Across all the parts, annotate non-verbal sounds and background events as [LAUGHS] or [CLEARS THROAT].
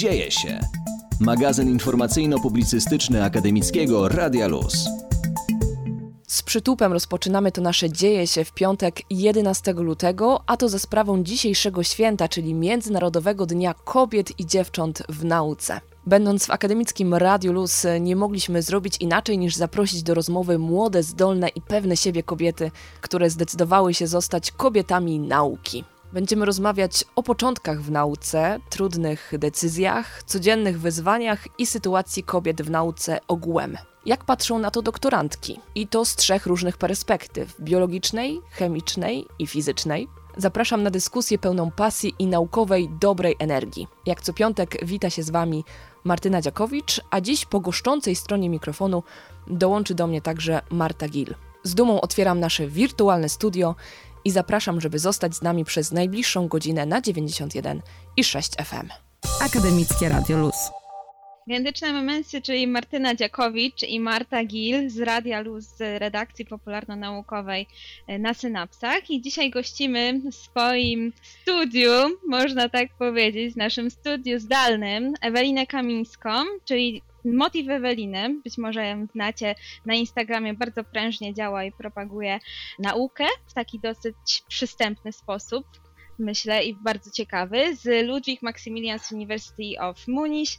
Dzieje się. Magazyn informacyjno-publicystyczny akademickiego Radia Luz. Z przytupem rozpoczynamy to nasze dzieje się w piątek 11 lutego, a to za sprawą dzisiejszego święta, czyli Międzynarodowego Dnia Kobiet i Dziewcząt w Nauce. Będąc w akademickim Radiu Luz, nie mogliśmy zrobić inaczej niż zaprosić do rozmowy młode, zdolne i pewne siebie kobiety, które zdecydowały się zostać kobietami nauki. Będziemy rozmawiać o początkach w nauce, trudnych decyzjach, codziennych wyzwaniach i sytuacji kobiet w nauce ogółem. Jak patrzą na to doktorantki? I to z trzech różnych perspektyw: biologicznej, chemicznej i fizycznej. Zapraszam na dyskusję pełną pasji i naukowej dobrej energii. Jak co piątek wita się z Wami Martyna Dziakowicz, a dziś po goszczącej stronie mikrofonu dołączy do mnie także Marta Gil. Z dumą otwieram nasze wirtualne studio i zapraszam, żeby zostać z nami przez najbliższą godzinę na 91 i 6 FM. Akademickie Radio Luz. Gędyczne Memensy, czyli Martyna Dziakowicz i Marta Gil z Radia Luz z redakcji popularno-naukowej e, na Synapsach. I dzisiaj gościmy w swoim studiu, można tak powiedzieć, w naszym studiu zdalnym, Ewelinę Kamińską, czyli Motiv Eweliny, być może ją znacie na Instagramie, bardzo prężnie działa i propaguje naukę w taki dosyć przystępny sposób myślę, i bardzo ciekawy, z Ludwig Maximilians University of Munich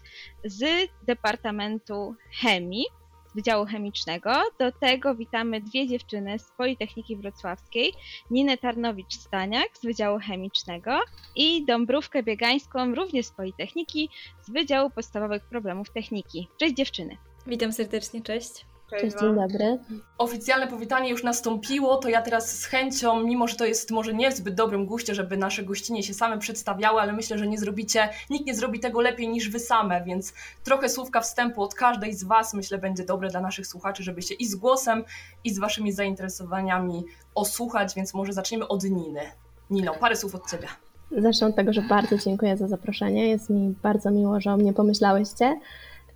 z Departamentu Chemii, Wydziału Chemicznego. Do tego witamy dwie dziewczyny z Politechniki Wrocławskiej, Ninę Tarnowicz-Staniak z Wydziału Chemicznego i Dąbrówkę Biegańską, również z Politechniki, z Wydziału Podstawowych Problemów Techniki. Cześć dziewczyny! Witam serdecznie, cześć. Cześć, dzień dobry. Oficjalne powitanie już nastąpiło, to ja teraz z chęcią, mimo że to jest może nie w zbyt dobrym guście, żeby nasze gościnie się same przedstawiały, ale myślę, że nie zrobicie, nikt nie zrobi tego lepiej niż wy same, więc trochę słówka wstępu od każdej z was myślę będzie dobre dla naszych słuchaczy, żeby się i z głosem, i z waszymi zainteresowaniami osłuchać, więc może zaczniemy od Niny. Nino, parę słów od ciebie. Zacznę od tego, że bardzo dziękuję za zaproszenie. Jest mi bardzo miło, że o mnie pomyślałyście.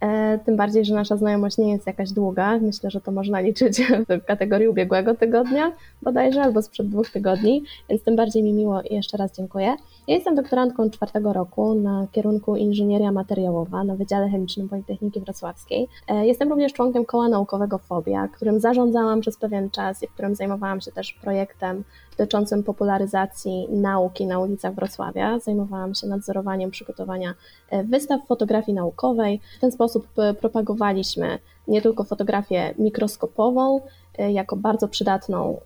E, tym bardziej, że nasza znajomość nie jest jakaś długa. Myślę, że to można liczyć [LAUGHS] w kategorii ubiegłego tygodnia bodajże, albo sprzed dwóch tygodni, więc tym bardziej mi miło i jeszcze raz dziękuję. Ja jestem doktorantką czwartego roku na kierunku Inżynieria Materiałowa na Wydziale Chemicznym Politechniki Wrocławskiej. E, jestem również członkiem koła naukowego FOBIA, którym zarządzałam przez pewien czas i w którym zajmowałam się też projektem dotyczącym popularyzacji nauki na ulicach Wrocławia. Zajmowałam się nadzorowaniem przygotowania e, wystaw fotografii naukowej. W ten sposób e, propagowaliśmy nie tylko fotografię mikroskopową, jako bardzo przydatną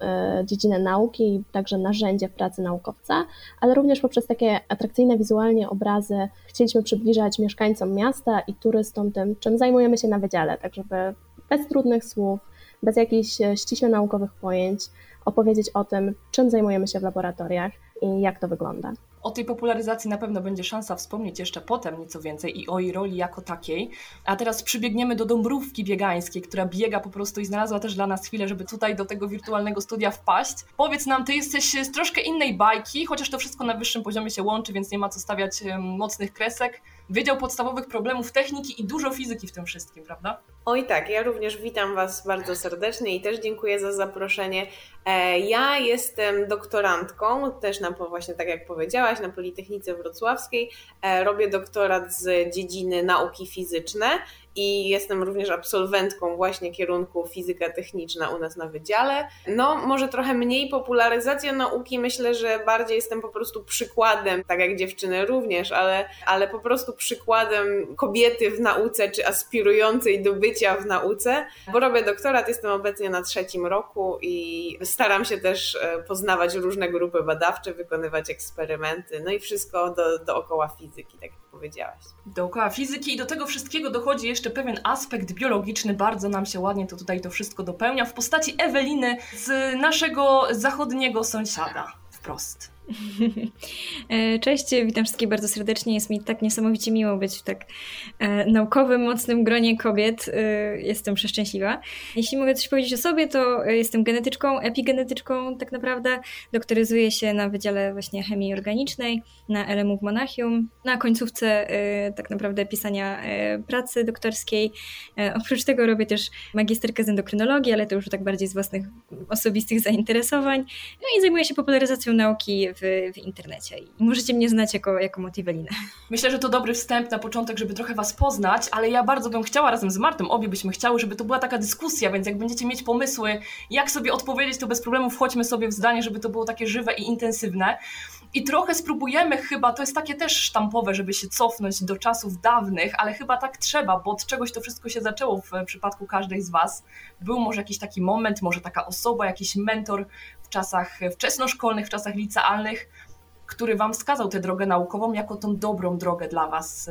dziedzinę nauki i także narzędzie w pracy naukowca, ale również poprzez takie atrakcyjne wizualnie obrazy chcieliśmy przybliżać mieszkańcom miasta i turystom tym, czym zajmujemy się na wydziale, tak żeby bez trudnych słów, bez jakichś ściśle naukowych pojęć opowiedzieć o tym, czym zajmujemy się w laboratoriach i jak to wygląda. O tej popularyzacji na pewno będzie szansa wspomnieć jeszcze potem nieco więcej i o jej roli jako takiej. A teraz przybiegniemy do Dąbrówki Biegańskiej, która biega po prostu i znalazła też dla nas chwilę, żeby tutaj do tego wirtualnego studia wpaść. Powiedz nam, ty jesteś z troszkę innej bajki, chociaż to wszystko na wyższym poziomie się łączy, więc nie ma co stawiać mocnych kresek. Wydział Podstawowych Problemów Techniki i dużo fizyki w tym wszystkim, prawda? Oj tak, ja również witam Was bardzo serdecznie i też dziękuję za zaproszenie. E, ja jestem doktorantką, też na, właśnie tak jak powiedziałaś, na Politechnice Wrocławskiej. E, robię doktorat z dziedziny nauki fizyczne i jestem również absolwentką właśnie kierunku fizyka techniczna u nas na wydziale. No, może trochę mniej popularyzacja nauki, myślę, że bardziej jestem po prostu przykładem, tak jak dziewczyny również, ale, ale po prostu przykładem kobiety w nauce, czy aspirującej do bycia w nauce, bo robię doktorat, jestem obecnie na trzecim roku i staram się też e, poznawać różne grupy badawcze, wykonywać eksperymenty, no i wszystko do, dookoła fizyki, tak powiedziałaś. Dookoła fizyki i do tego wszystkiego dochodzi jeszcze pewien aspekt biologiczny, bardzo nam się ładnie to tutaj to wszystko dopełnia, w postaci Eweliny z naszego zachodniego sąsiada. Wprost. [LAUGHS] E, cześć, witam wszystkich bardzo serdecznie. Jest mi tak niesamowicie miło być w tak e, naukowym, mocnym gronie kobiet. E, jestem przeszczęśliwa. Jeśli mogę coś powiedzieć o sobie, to jestem genetyczką, epigenetyczką tak naprawdę. Doktoryzuję się na Wydziale właśnie Chemii Organicznej na LMU w Monachium. Na końcówce tak naprawdę pisania pracy doktorskiej. Oprócz tego robię też magisterkę z endokrynologii, ale to już tak bardziej z własnych osobistych zainteresowań. No i zajmuję się popularyzacją nauki w, w internecie. I możecie mnie znać jako, jako Motivelinę. Myślę, że to dobry wstęp na początek, żeby trochę Was poznać, ale ja bardzo bym chciała razem z Martą, obie byśmy chciały, żeby to była taka dyskusja, więc jak będziecie mieć pomysły, jak sobie odpowiedzieć, to bez problemu wchodźmy sobie w zdanie, żeby to było takie żywe i intensywne. I trochę spróbujemy chyba, to jest takie też sztampowe, żeby się cofnąć do czasów dawnych, ale chyba tak trzeba, bo od czegoś to wszystko się zaczęło w przypadku każdej z Was. Był może jakiś taki moment, może taka osoba, jakiś mentor w czasach wczesnoszkolnych, w czasach licealnych, który Wam wskazał tę drogę naukową jako tą dobrą drogę dla Was.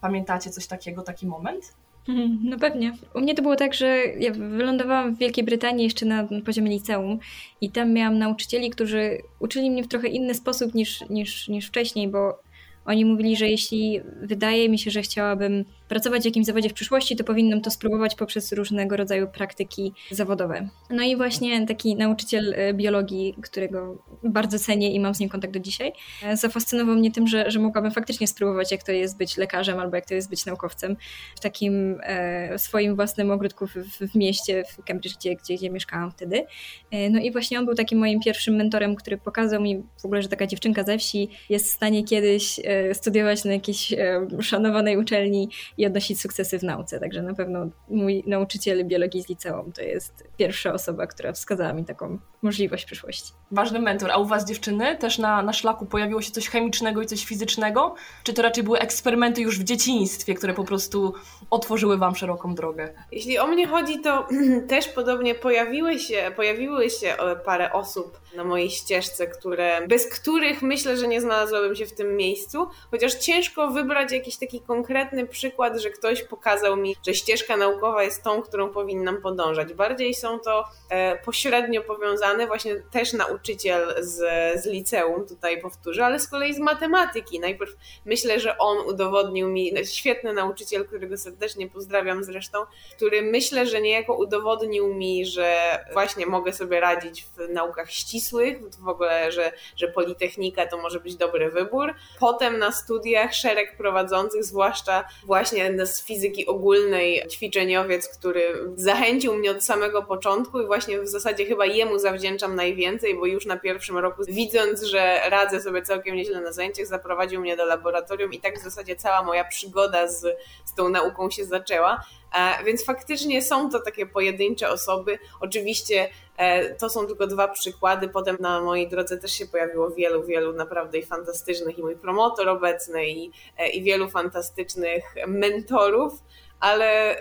Pamiętacie coś takiego, taki moment? Mhm, no pewnie. U mnie to było tak, że ja wylądowałam w Wielkiej Brytanii jeszcze na poziomie liceum i tam miałam nauczycieli, którzy uczyli mnie w trochę inny sposób niż, niż, niż wcześniej, bo oni mówili, że jeśli wydaje mi się, że chciałabym pracować w jakimś zawodzie w przyszłości, to powinnam to spróbować poprzez różnego rodzaju praktyki zawodowe. No i właśnie taki nauczyciel e, biologii, którego bardzo cenię i mam z nim kontakt do dzisiaj, e, zafascynował mnie tym, że, że mogłabym faktycznie spróbować, jak to jest być lekarzem albo jak to jest być naukowcem w takim e, swoim własnym ogródku w, w, mieście, w Cambridge, gdzie, gdzie, gdzie mieszkałam wtedy. E, no i właśnie on był takim moim pierwszym mentorem, który pokazał mi w ogóle, że taka dziewczynka ze wsi jest w stanie kiedyś e, studiować na jakiejś e, szanowanej uczelni i odnosić sukcesy w nauce. Także na pewno mój nauczyciel biologii z liceum to jest pierwsza osoba, która wskazała mi taką możliwość w przyszłości. Ważny mentor. A u Was dziewczyny też na, na szlaku pojawiło się coś chemicznego i coś fizycznego? Czy to raczej były eksperymenty już w dzieciństwie, które po prostu otworzyły Wam szeroką drogę? Jeśli o mnie chodzi, to [CLEARS THROAT] też podobnie pojawiły się, pojawiły się parę osób na mojej ścieżce, które, bez których myślę, że nie znalazłabym się w tym miejscu, chociaż ciężko wybrać jakiś taki konkretny przykład, że ktoś pokazał mi, że ścieżka naukowa jest tą, którą powinnam podążać. Bardziej są to e, pośrednio powiązane, właśnie też nauczyciel z, z liceum, tutaj powtórzę, ale z kolei z matematyki. Najpierw myślę, że on udowodnił mi, no, świetny nauczyciel, którego serdecznie pozdrawiam zresztą, który myślę, że niejako udowodnił mi, że właśnie mogę sobie radzić w naukach ścisłych, w ogóle, że, że Politechnika to może być dobry wybór. Potem na studiach szereg prowadzących, zwłaszcza właśnie z fizyki ogólnej ćwiczeniowiec, który zachęcił mnie od samego początku i właśnie w zasadzie chyba jemu zawdzięczam najwięcej, bo już na pierwszym roku widząc, że radzę sobie całkiem nieźle na zajęciach, zaprowadził mnie do laboratorium i tak w zasadzie cała moja przygoda z, z tą nauką się zaczęła. E, więc faktycznie są to takie pojedyncze osoby. Oczywiście e, to są tylko dwa przykłady. Potem na mojej drodze też się pojawiło wielu, wielu naprawdę fantastycznych, i mój promotor obecny, i, e, i wielu fantastycznych mentorów, ale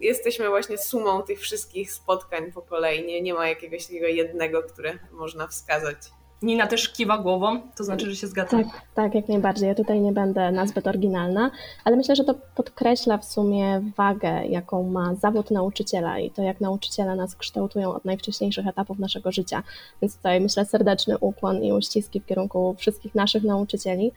jesteśmy właśnie sumą tych wszystkich spotkań po kolei. Nie, nie ma jakiegoś takiego jednego, które można wskazać. Nina też kiwa głową, to znaczy, że się zgadza. Tak, tak, jak najbardziej. Ja tutaj nie będę nazbyt oryginalna, ale myślę, że to podkreśla w sumie wagę, jaką ma zawód nauczyciela i to, jak nauczyciele nas kształtują od najwcześniejszych etapów naszego życia. Więc tutaj myślę serdeczny ukłon i uściski w kierunku wszystkich naszych nauczycieli.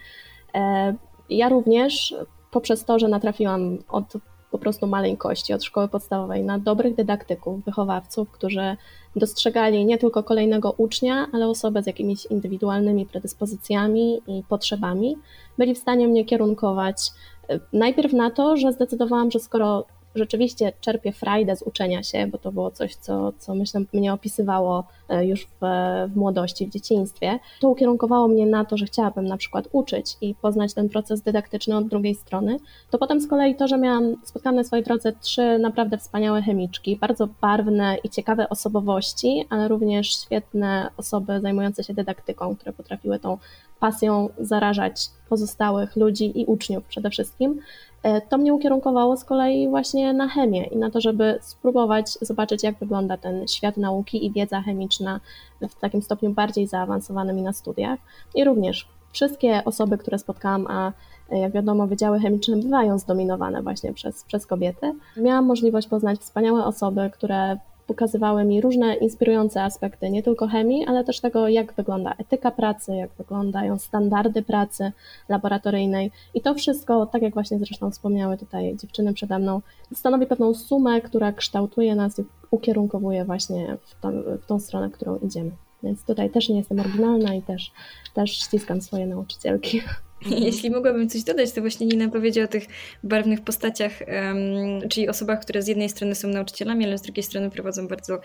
E, ja również poprzez to, że natrafiłam od po prostu maleńkości, od szkoły podstawowej na dobrych dydaktyków, wychowawców, którzy dostrzegali nie tylko kolejnego ucznia, ale osobę z jakimiś indywidualnymi predyspozycjami i potrzebami, byli w stanie mnie kierunkować e, najpierw na to, że zdecydowałam, że skoro rzeczywiście czerpię frajdę z uczenia się, bo to było coś, co, co myślę mnie opisywało e, już w, w młodości, w dzieciństwie. To ukierunkowało mnie na to, że chciałabym na przykład uczyć i poznać ten proces dydaktyczny od drugiej strony. To potem z kolei to, że miałam, spotkałam na swojej drodze trzy naprawdę wspaniałe chemiczki, bardzo barwne i ciekawe osobowości, ale również świetne osoby zajmujące się dydaktyką, które potrafiły tą pasją zarażać pozostałych ludzi i uczniów przede wszystkim. E, to mnie ukierunkowało z kolei właśnie na chemię i na to, żeby spróbować zobaczyć, jak wygląda ten świat nauki i wiedza chemiczna w takim stopniu bardziej zaawansowanym na studiach. I również wszystkie osoby, które spotkałam, a jak wiadomo, wydziały chemiczne bywają zdominowane właśnie przez, przez kobiety. Miałam możliwość poznać wspaniałe osoby, które pokazywały mi różne inspirujące aspekty, nie tylko chemii, ale też tego, jak wygląda etyka pracy, jak wyglądają standardy pracy laboratoryjnej. I to wszystko, tak jak właśnie zresztą wspomniały tutaj dziewczyny przede mną, stanowi pewną sumę, która kształtuje nas i ukierunkowuje właśnie w tą, w tą stronę, którą idziemy. Więc tutaj też nie jestem oryginalna i też, też ściskam swoje nauczycielki. Mhm. Jeśli mogłabym coś dodać, to właśnie Nina powiedziała o tych barwnych postaciach, um, czyli osobach, które z jednej strony są nauczycielami, ale z drugiej strony prowadzą bardzo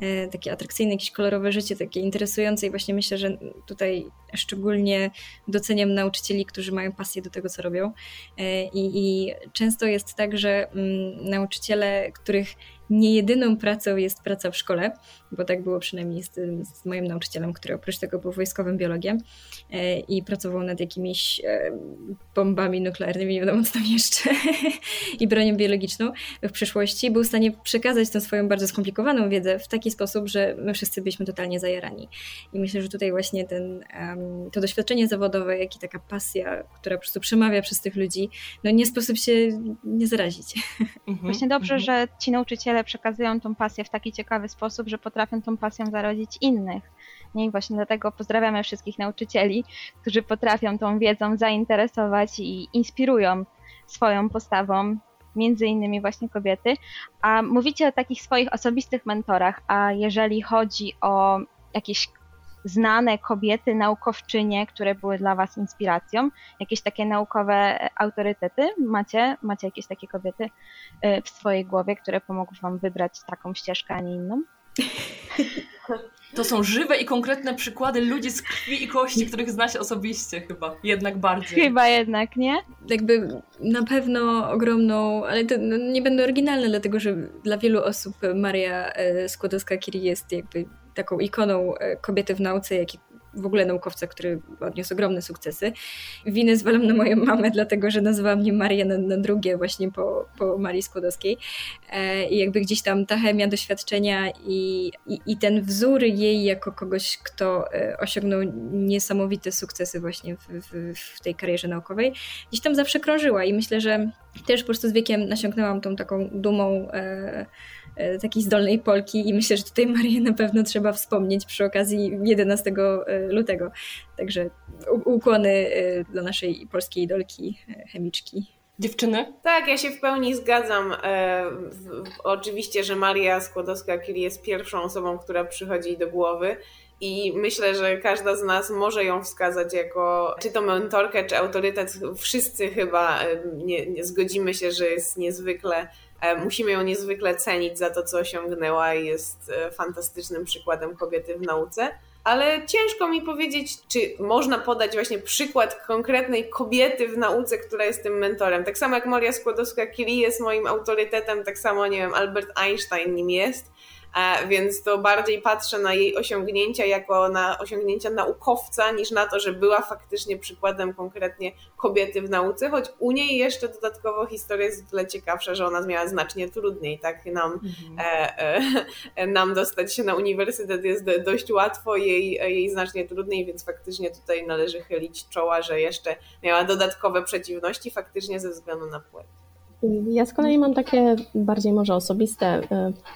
e, takie atrakcyjne, jakieś kolorowe życie, takie interesujące i właśnie myślę, że tutaj szczególnie doceniam nauczycieli, którzy mają pasję do tego, co robią. E, i, I często jest tak, że mm, nauczyciele, których nie jedyną pracą jest praca w szkole, bo tak było przynajmniej z, z moim nauczycielem, który oprócz tego był wojskowym biologiem e, i pracował nad jakimiś e, bombami nuklearnymi, nie wiadomo co tam jeszcze, [LAUGHS] i bronią biologiczną w przyszłości, był w stanie przekazać tę swoją bardzo skomplikowaną wiedzę w taki sposób, że my wszyscy byliśmy totalnie zajarani. I myślę, że tutaj właśnie ten, to doświadczenie zawodowe, jak i taka pasja, która po prostu przemawia przez tych ludzi, no nie sposób się nie zarazić. [LAUGHS] Mhm. Właśnie dobrze, mhm. że ci nauczyciele przekazują tą pasję w taki ciekawy sposób, że potrafią tą pasją zarodzić innych. Nie? I właśnie dlatego pozdrawiamy wszystkich nauczycieli, którzy potrafią tą wiedzą zainteresować i inspirują swoją postawą, między innymi właśnie kobiety. A mówicie o takich swoich osobistych mentorach, a jeżeli chodzi o jakieś znane kobiety, naukowczynie, które były dla Was inspiracją? Jakieś takie naukowe autorytety macie? Macie jakieś takie kobiety y, w swojej głowie, które pomogły Wam wybrać taką ścieżkę, a nie inną? To są żywe i konkretne przykłady ludzi z krwi i kości, których zna się osobiście chyba, jednak bardziej. Chyba jednak, nie? Jakby na pewno ogromną, ale to no, nie będę oryginalna, dlatego że dla wielu osób Maria e, Skłodowska-Curie jest jakby taką ikoną e, kobiety w nauce, jak i w ogóle naukowca, który odniósł ogromne sukcesy. Winę zwalam na moją mamę, dlatego że nazywała mnie Maria na, na drugie właśnie po, po Marii Skłodowskiej. E, I jakby gdzieś tam ta chemia doświadczenia i, i, i ten wzór jej jako kogoś, kto e, osiągnął niesamowite sukcesy właśnie w, w, w tej karierze naukowej, gdzieś tam zawsze krążyła i myślę, że też po prostu z wiekiem nasiągnęłam tą taką dumą E, takiej zdolnej Polki i myślę, że tutaj Marię na pewno trzeba wspomnieć przy okazji 11 e, lutego. Także ukłony e, dla naszej polskiej idolki, chemiczki. Dziewczyny? Tak, ja się w pełni zgadzam. E, w, oczywiście, że Maria Skłodowska-Curie jest pierwszą osobą, która przychodzi do głowy i myślę, że każda z nas może ją wskazać jako czy to mentorkę, czy autorytet. Wszyscy chyba nie, nie zgodzimy się, że jest niezwykle E, musimy ją niezwykle cenić za to, co osiągnęła i jest e, fantastycznym przykładem kobiety w nauce. Ale ciężko mi powiedzieć, czy można podać właśnie przykład konkretnej kobiety w nauce, która jest tym mentorem. Tak samo jak Maria Skłodowska-Curie jest moim autorytetem, tak samo, nie wiem, Albert Einstein nim jest. E, więc to bardziej patrzę na jej osiągnięcia jako na osiągnięcia naukowca, niż na to, że była faktycznie przykładem konkretnie kobiety w nauce, choć u niej jeszcze dodatkowo historia jest tyle ciekawsza, że ona miała znacznie trudniej, tak nam, mhm. e, e, [LAUGHS] nam dostać się na uniwersytet jest dość łatwo, jej, jej znacznie trudniej, więc faktycznie tutaj należy chylić czoła, że jeszcze miała dodatkowe przeciwności faktycznie ze względu na płeć. Ja z kolei mam takie bardziej może osobiste y,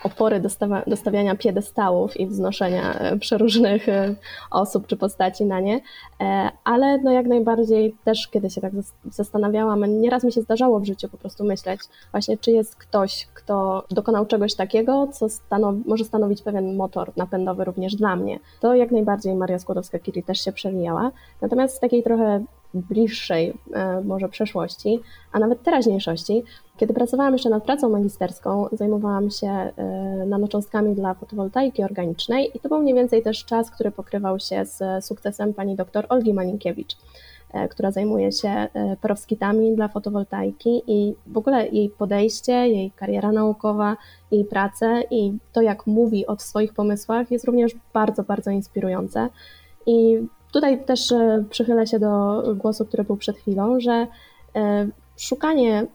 opory do stawiania piedestałów i wznoszenia y, przeróżnych y, osób czy postaci na nie, e, ale no jak najbardziej też kiedy się tak zastanawiałam, nieraz mi się zdarzało w życiu po prostu myśleć właśnie, czy jest ktoś, kto dokonał czegoś takiego, co może stanowić pewien motor napędowy również dla mnie. To jak najbardziej Maria Skłodowska-Curie też się przewijała. Natomiast z takiej trochę bliższej e, może przeszłości, a nawet teraźniejszości. Kiedy pracowałam jeszcze nad pracą magisterską, zajmowałam się e, nanocząstkami dla fotowoltaiki organicznej i to był mniej więcej też czas, który pokrywał się z sukcesem pani dr Olgi Malinkiewicz, e, która zajmuje się perowskitami dla fotowoltaiki i w ogóle jej podejście, jej kariera naukowa, jej prace i to, jak mówi o swoich pomysłach jest również bardzo, bardzo inspirujące. I Tutaj też e, przychylę się do głosu, który był przed chwilą, że e, szukanie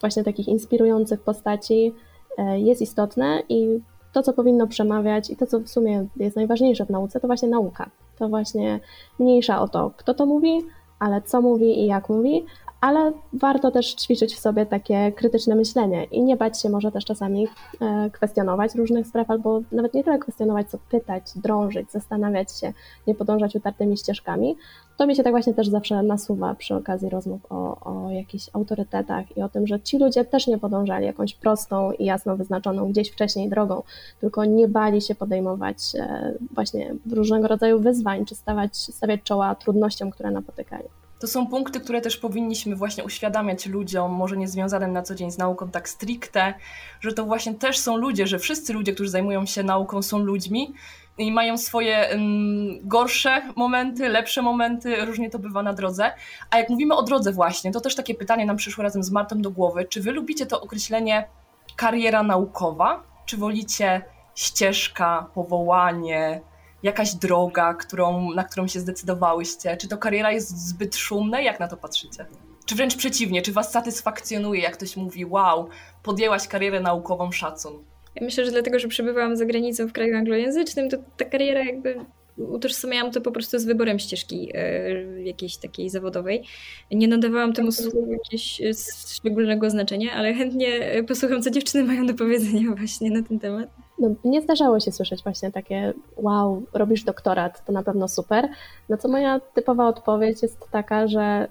właśnie takich inspirujących postaci e, jest istotne i to, co powinno przemawiać i to, co w sumie jest najważniejsze w nauce, to właśnie nauka. To właśnie mniejsza o to, kto to mówi, ale co mówi i jak mówi, ale warto też ćwiczyć w sobie takie krytyczne myślenie i nie bać się może też czasami e, kwestionować różnych spraw, albo nawet nie tyle kwestionować, co pytać, drążyć, zastanawiać się, nie podążać utartymi ścieżkami. To mi się tak właśnie też zawsze nasuwa przy okazji rozmów o, o jakichś autorytetach i o tym, że ci ludzie też nie podążali jakąś prostą i jasno wyznaczoną gdzieś wcześniej drogą, tylko nie bali się podejmować e, właśnie różnego rodzaju wyzwań, czy stawać, stawiać czoła trudnościom, które napotykali. To są punkty, które też powinniśmy właśnie uświadamiać ludziom, może nie związanym na co dzień z nauką tak stricte, że to właśnie też są ludzie, że wszyscy ludzie, którzy zajmują się nauką, są ludźmi i mają swoje um, gorsze momenty, lepsze momenty, różnie to bywa na drodze. A jak mówimy o drodze właśnie, to też takie pytanie nam przyszło razem z Martą do głowy. Czy wy lubicie to określenie kariera naukowa? Czy wolicie ścieżka, powołanie, jakaś droga, którą, na którą się zdecydowałyście? Czy to kariera jest zbyt szumna? Jak na to patrzycie? Czy wręcz przeciwnie, czy was satysfakcjonuje, jak ktoś mówi, wow, podjęłaś karierę naukową, szacun? Ja myślę, że dlatego, że przebywałam za granicą w kraju anglojęzycznym, to ta kariera jakby utożsamiałam to po prostu z wyborem ścieżki e, jakiejś takiej zawodowej. Nie nadawałam temu słowu jakiegoś e, szczególnego znaczenia, ale chętnie posłucham, co dziewczyny mają do powiedzenia właśnie na ten temat. No, nie zdarzało się słyszeć właśnie takie wow, robisz doktorat, to na pewno super. No co moja typowa odpowiedź jest taka, że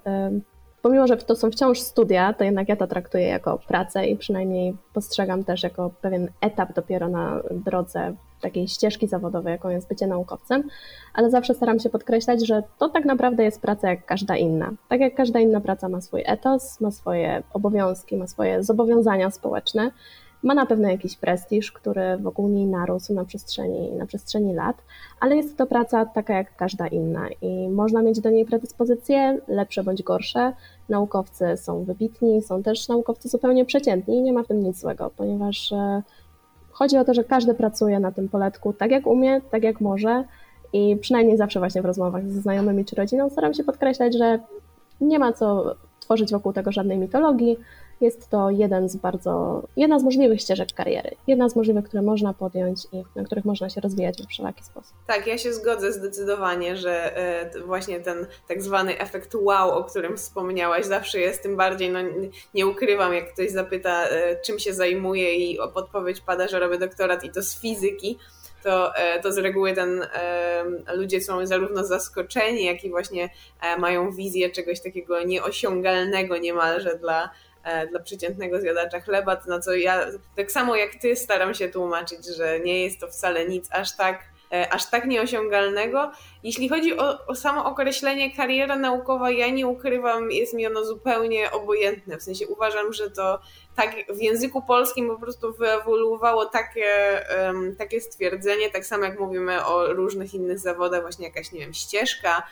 pomimo, że to są wciąż studia, to jednak ja to traktuję jako pracę i przynajmniej postrzegam też jako pewien etap dopiero na drodze takiej ścieżki zawodowej, jaką jest bycie naukowcem, ale zawsze staram się podkreślać, że to tak naprawdę jest praca jak każda inna. Tak jak każda inna praca ma swój etos, ma swoje obowiązki, ma swoje zobowiązania społeczne ma na pewno jakiś prestiż, który wokół niej narósł na przestrzeni, na przestrzeni lat, ale jest to praca taka jak każda inna i można mieć do niej predyspozycje lepsze bądź gorsze. Naukowcy są wybitni, są też naukowcy zupełnie przeciętni i nie ma w tym nic złego, ponieważ e, chodzi o to, że każdy pracuje na tym poletku tak jak umie, tak jak może i przynajmniej zawsze właśnie w rozmowach ze znajomymi czy rodziną staram się podkreślać, że nie ma co tworzyć wokół tego żadnej mitologii, jest to jeden z bardzo, jedna z możliwych ścieżek kariery. Jedna z możliwych, które można podjąć i na których można się rozwijać w wszelaki sposób. Tak, ja się zgodzę zdecydowanie, że e, właśnie ten tak zwany efekt wow, o którym wspomniałaś, zawsze jest tym bardziej, no nie ukrywam, jak ktoś zapyta, e, czym się zajmuje i podpowiedź pada, że robię doktorat i to z fizyki, to, e, to z reguły ten, ludzie są zarówno zaskoczeni, jak i właśnie mają wizję czegoś takiego nieosiągalnego niemalże dla, dla przeciętnego zjadacza chleba, to na co ja tak samo jak ty staram się tłumaczyć, że nie jest to wcale nic aż tak e, aż tak nieosiągalnego. Jeśli chodzi o, o samo określenie kariera naukowa, ja nie ukrywam, jest mi ono zupełnie obojętne. W sensie uważam, że to tak w języku polskim po prostu wyewoluowało takie, um, takie stwierdzenie, tak samo jak mówimy o różnych innych zawodach, właśnie jakaś, nie wiem, ścieżka,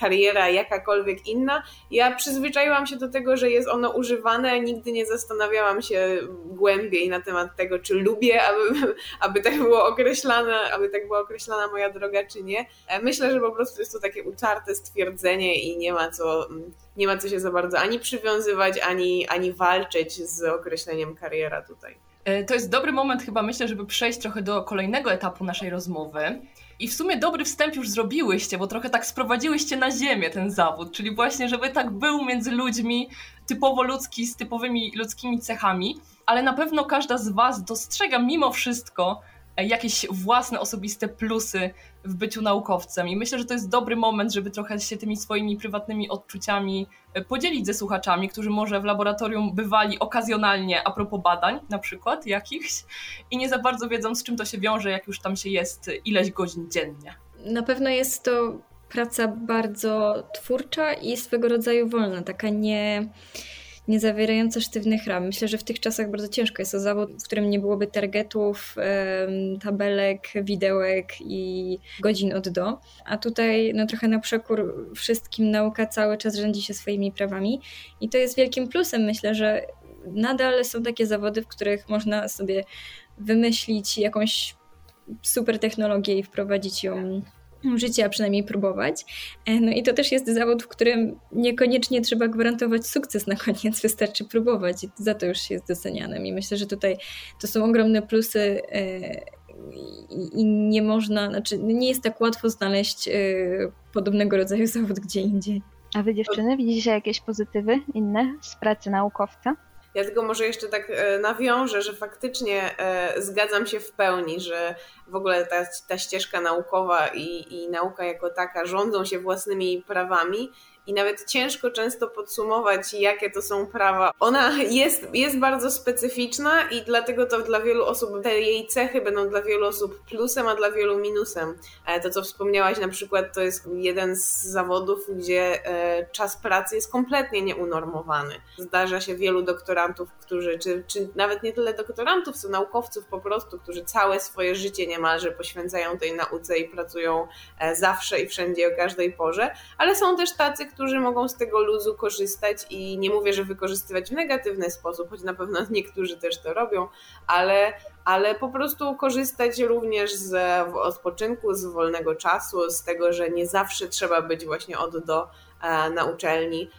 kariera jakakolwiek inna. Ja przyzwyczaiłam się do tego, że jest ono używane, nigdy nie zastanawiałam się głębiej na temat tego, czy lubię, aby, [LAUGHS] aby tak było określane, aby tak była określana moja droga, czy nie. E, myślę, że po prostu jest to takie utarte stwierdzenie i nie ma co, nie ma co się za bardzo ani przywiązywać, ani, ani walczyć z określeniem kariera tutaj. E, to jest dobry moment chyba myślę, żeby przejść trochę do kolejnego etapu naszej rozmowy. I w sumie dobry wstęp już zrobiłyście, bo trochę tak sprowadziłyście na ziemię ten zawód, czyli właśnie, żeby tak był między ludźmi, typowo ludzki, z typowymi ludzkimi cechami, ale na pewno każda z Was dostrzega mimo wszystko jakieś własne osobiste plusy w byciu naukowcem. I myślę, że to jest dobry moment, żeby trochę się tymi swoimi prywatnymi odczuciami e, podzielić ze słuchaczami, którzy może w laboratorium bywali okazjonalnie a propos badań, na przykład jakichś, i nie za bardzo wiedzą, z czym to się wiąże, jak już tam się jest ileś godzin dziennie. Na pewno jest to praca bardzo twórcza i swego rodzaju wolna, taka nie nie zawierająca sztywnych ram. Myślę, że w tych czasach bardzo ciężko jest to zawód, w którym nie byłoby targetów, tabelek, widełek i godzin od do. A tutaj no, trochę na przekór wszystkim nauka cały czas rządzi się swoimi prawami i to jest wielkim plusem. Myślę, że nadal są takie zawody, w których można sobie wymyślić jakąś super technologię i wprowadzić ją życie, a przynajmniej próbować. E, no i to też jest zawód, w którym niekoniecznie trzeba gwarantować sukces na koniec, [LAUGHS] wystarczy próbować i za to już jest docenianym. I myślę, że tutaj to są ogromne plusy e, i nie można, znaczy nie jest tak łatwo znaleźć e, podobnego rodzaju zawód gdzie indziej. A wy dziewczyny widzicie jakieś pozytywy inne z pracy naukowca? Ja tylko może jeszcze tak e, nawiążę, że faktycznie e, zgadzam się w pełni, że w ogóle ta, ta ścieżka naukowa i, i nauka jako taka rządzą się własnymi prawami i nawet ciężko często podsumować, jakie to są prawa. Ona jest, jest bardzo specyficzna i dlatego to dla wielu osób, te jej cechy będą dla wielu osób plusem, a dla wielu minusem. E, to, co wspomniałaś, na przykład, to jest jeden z zawodów, gdzie e, czas pracy jest kompletnie nieunormowany. Zdarza się wielu doktorantów, którzy, czy, czy nawet nie tyle doktorantów, co naukowców po prostu, którzy całe swoje życie niemalże poświęcają tej nauce i pracują e, zawsze i wszędzie o każdej porze, ale są też tacy, którzy mogą z tego luzu korzystać i nie mówię, że wykorzystywać w negatywny sposób, choć na pewno [LAUGHS] niektórzy też to robią, ale, ale po prostu korzystać również z odpoczynku, z wolnego czasu, z tego, że nie zawsze trzeba być właśnie od do e, na uczelni.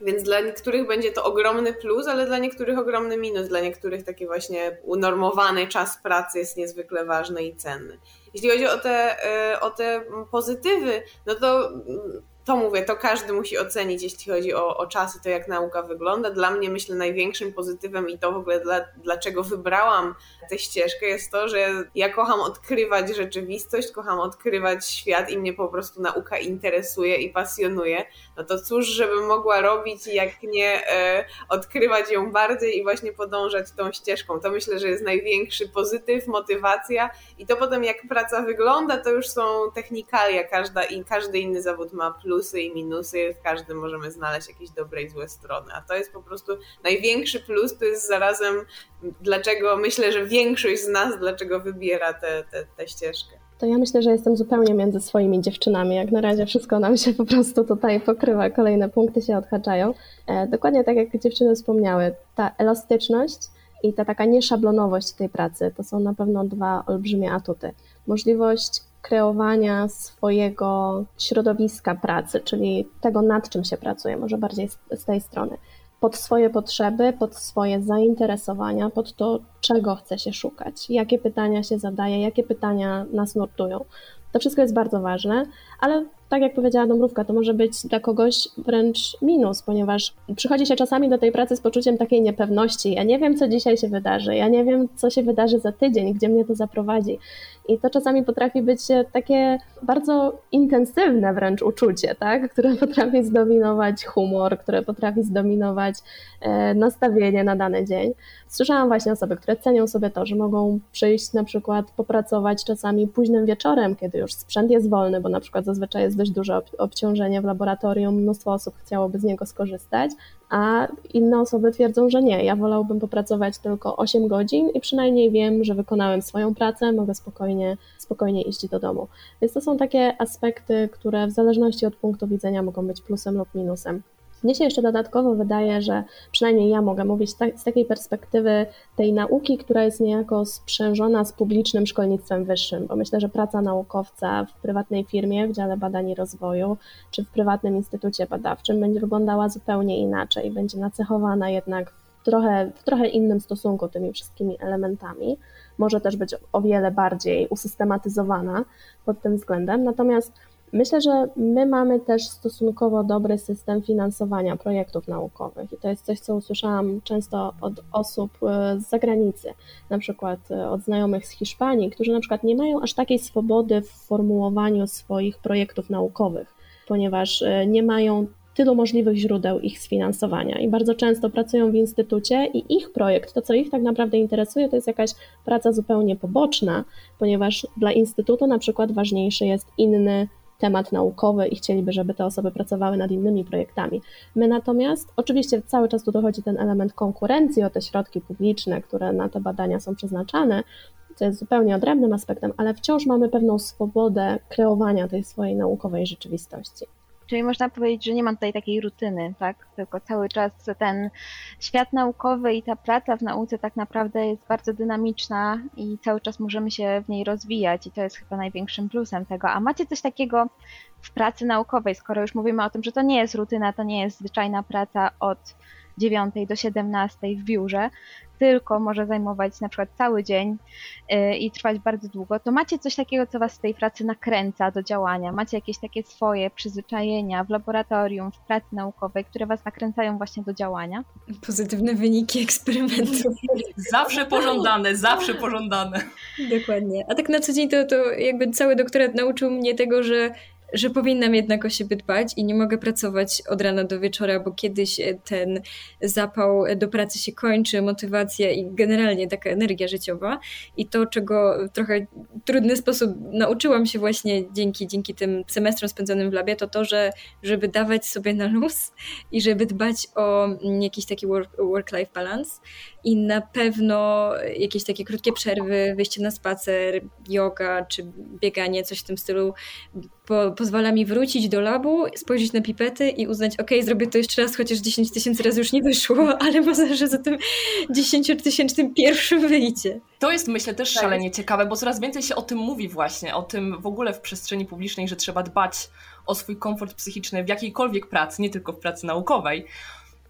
Więc dla niektórych będzie to ogromny plus, ale dla niektórych ogromny minus. Dla niektórych taki właśnie unormowany czas pracy jest niezwykle ważny i cenny. Jeśli chodzi o te, e, o te pozytywy, no to to mówię, to każdy musi ocenić, jeśli chodzi o, o to, jak nauka wygląda. Dla mnie, myślę, największym pozytywem i to w ogóle dla, dlaczego wybrałam tę ścieżkę jest to, że ja kocham odkrywać rzeczywistość, kocham odkrywać świat i mnie po prostu nauka interesuje i pasjonuje. No to cóż, żebym mogła robić, jak nie e, odkrywać ją bardziej i właśnie podążać tą ścieżką. To myślę, że jest największy pozytyw, motywacja i to potem, jak praca wygląda, to już są technikalia. Każda, i każdy inny zawód ma plus plusy i minusy, w każdym możemy znaleźć jakieś dobre i złe strony. A to jest po prostu największy plus, to jest zarazem dlaczego myślę, że większość z nas dlaczego wybiera tę te, te, te ścieżkę. To ja myślę, że jestem zupełnie między swoimi dziewczynami. Jak na razie wszystko nam się po prostu tutaj pokrywa, kolejne punkty się odhaczają. E, dokładnie tak jak dziewczyny wspomniały, ta elastyczność i ta taka nieszablonowość tej pracy to są na pewno dwa olbrzymie atuty. Możliwość kreowania swojego środowiska pracy, czyli tego, nad czym się pracuje, może bardziej z, tej strony, pod swoje potrzeby, pod swoje zainteresowania, pod to, czego chce się szukać, jakie pytania się zadaje, jakie pytania nas nurtują. To wszystko jest bardzo ważne, ale tak jak powiedziała Dąbrówka, to może być dla kogoś wręcz minus, ponieważ przychodzi się czasami do tej pracy z poczuciem takiej niepewności. Ja nie wiem, co dzisiaj się wydarzy, ja nie wiem, co się wydarzy za tydzień, gdzie mnie to zaprowadzi. I to czasami potrafi być takie bardzo intensywne wręcz uczucie, tak? które potrafi zdominować humor, które potrafi zdominować e, nastawienie na dany dzień. Słyszałam właśnie osoby, które cenią sobie to, że mogą przyjść na przykład popracować czasami późnym wieczorem, kiedy już sprzęt jest wolny, bo na przykład zazwyczaj jest dość duże obciążenie w laboratorium, mnóstwo osób chciałoby z niego skorzystać, a inne osoby twierdzą, że nie, ja wolałbym popracować tylko 8 godzin i przynajmniej wiem, że wykonałem swoją pracę, mogę spokojnie, spokojnie iść do domu. Więc to są takie aspekty, które w zależności od punktu widzenia mogą być plusem lub minusem. Mnie się jeszcze dodatkowo wydaje, że przynajmniej ja mogę mówić z takiej perspektywy tej nauki, która jest niejako sprzężona z publicznym szkolnictwem wyższym, bo myślę, że praca naukowca w prywatnej firmie, w dziale badań i rozwoju, czy w prywatnym instytucie badawczym będzie wyglądała zupełnie inaczej, będzie nacechowana jednak w trochę, w trochę innym stosunku tymi wszystkimi elementami. Może też być o wiele bardziej usystematyzowana pod tym względem. Natomiast Myślę, że my mamy też stosunkowo dobry system finansowania projektów naukowych i to jest coś, co usłyszałam często od osób e, z zagranicy, na przykład e, od znajomych z Hiszpanii, którzy na przykład nie mają aż takiej swobody w formułowaniu swoich projektów naukowych, ponieważ e, nie mają tylu możliwych źródeł ich sfinansowania i bardzo często pracują w instytucie i ich projekt, to co ich tak naprawdę interesuje, to jest jakaś praca zupełnie poboczna, ponieważ dla instytutu na przykład ważniejszy jest inny temat naukowy i chcieliby, żeby te osoby pracowały nad innymi projektami. My natomiast, oczywiście cały czas tu dochodzi ten element konkurencji o te środki publiczne, które na te badania są przeznaczane, co jest zupełnie odrębnym aspektem, ale wciąż mamy pewną swobodę kreowania tej swojej naukowej rzeczywistości. Czyli można powiedzieć, że nie ma tutaj takiej rutyny, tak? Tylko cały czas ten świat naukowy i ta praca w nauce tak naprawdę jest bardzo dynamiczna i cały czas możemy się w niej rozwijać i to jest chyba największym plusem tego. A macie coś takiego w pracy naukowej, skoro już mówimy o tym, że to nie jest rutyna, to nie jest zwyczajna praca od 9 do 17 w biurze, tylko może zajmować na przykład cały dzień y, i trwać bardzo długo, to macie coś takiego, co was w tej pracy nakręca do działania? Macie jakieś takie swoje przyzwyczajenia w laboratorium, w pracy naukowej, które was nakręcają właśnie do działania? Pozytywne wyniki eksperymentów. [LAUGHS] Zawsze pożądane, zawsze pożądane. Dokładnie. A tak na co dzień to, to jakby cały doktorat nauczył mnie tego, że że powinnam jednak o siebie dbać i nie mogę pracować od rana do wieczora, bo kiedyś ten zapał do pracy się kończy, motywacja i generalnie taka energia życiowa. I to, czego w trochę trudny sposób nauczyłam się właśnie dzięki, dzięki tym semestrom spędzonym w labie, to to, że żeby dawać sobie na luz i żeby dbać o jakiś taki work-life balance i na pewno jakieś takie krótkie przerwy, wyjście na spacer, yoga czy bieganie, coś w tym stylu po, pozwala mi wrócić do labu, spojrzeć na pipety i uznać, ok, zrobię to jeszcze raz, chociaż 10 tysięcy razy już nie wyszło, [LAUGHS] ale może, że za tym 10 tysięcznym pierwszym wyjdzie. To jest myślę też tak. szalenie ciekawe, bo coraz więcej się o tym mówi właśnie, o tym w ogóle w przestrzeni publicznej, że trzeba dbać o swój komfort psychiczny w jakiejkolwiek pracy, nie tylko w pracy naukowej.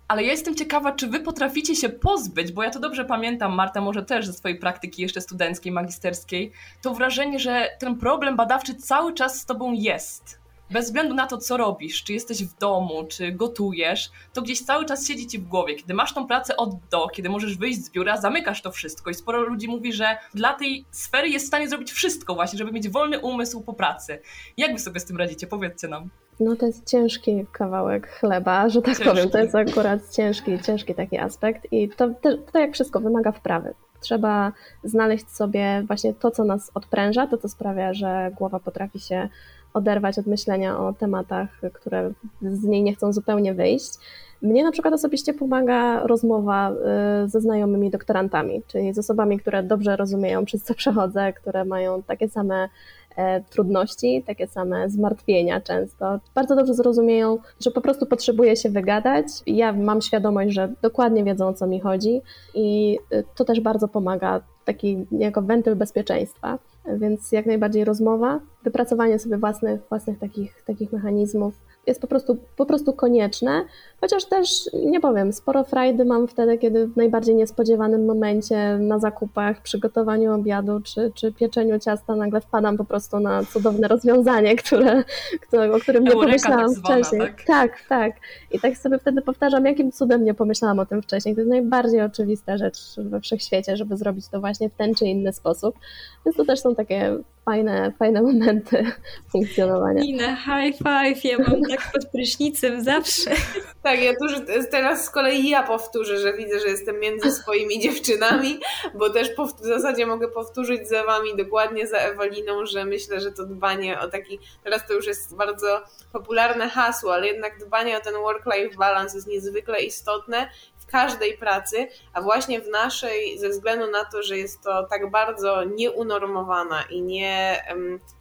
Ale ja jestem ciekawa, czy wy potraficie się pozbyć, bo ja to dobrze pamiętam, Marta, może też ze swojej praktyki jeszcze studenckiej, magisterskiej, to wrażenie, że ten problem badawczy cały czas z tobą jest bez względu na to, co robisz, czy jesteś w domu, czy gotujesz, to gdzieś cały czas siedzi ci w głowie. Kiedy masz tą pracę od do, kiedy możesz wyjść z biura, zamykasz to wszystko i sporo ludzi mówi, że dla tej sfery jest w stanie zrobić wszystko właśnie, żeby mieć wolny umysł po pracy. Jak wy sobie z tym radzicie? Powiedzcie nam. No to jest ciężki kawałek chleba, że tak ciężki. powiem. To jest akurat ciężki, ciężki taki aspekt i to, to, to jak wszystko wymaga wprawy. Trzeba znaleźć sobie właśnie to, co nas odpręża, to, co sprawia, że głowa potrafi się oderwać od myślenia o tematach, które z niej nie chcą zupełnie wyjść. Mnie na przykład osobiście pomaga rozmowa y, ze znajomymi doktorantami, czyli z osobami, które dobrze rozumieją, przez co przechodzę, które mają takie same trudności, takie same zmartwienia często. Bardzo dobrze zrozumieją, że po prostu potrzebuję się wygadać. Ja mam świadomość, że dokładnie wiedzą o co mi chodzi i y, to też bardzo pomaga, taki jako wentyl bezpieczeństwa. Więc jak najbardziej rozmowa, wypracowanie sobie własnych, własnych takich, takich mechanizmów jest po prostu, po prostu konieczne, chociaż też nie powiem, sporo frajdy mam wtedy, kiedy w najbardziej niespodziewanym momencie na zakupach, przygotowaniu obiadu czy, czy pieczeniu ciasta nagle wpadam po prostu na cudowne rozwiązanie, które, które, o którym nie tak pomyślałam tak wcześniej. Tak? tak, tak. I tak sobie wtedy powtarzam, jakim cudem nie pomyślałam o tym wcześniej. To jest najbardziej oczywista rzecz we wszechświecie, żeby zrobić to właśnie w ten czy inny sposób. Więc to też są takie fajne, fajne momenty [LAUGHS] funkcjonowania. Nina, high five, ja mam tak pod prysznicem zawsze. Tak, ja tu teraz z kolei ja powtórzę, że widzę, że jestem między [LAUGHS] swoimi dziewczynami, bo też w zasadzie mogę powtórzyć za wami dokładnie za Ewaliną, że myślę, że to dbanie o taki, teraz to już jest bardzo popularne hasło, ale jednak dbanie o ten work-life balance jest niezwykle istotne każdej pracy, a właśnie w naszej, ze względu na to, że jest to tak bardzo nieunormowana i nie,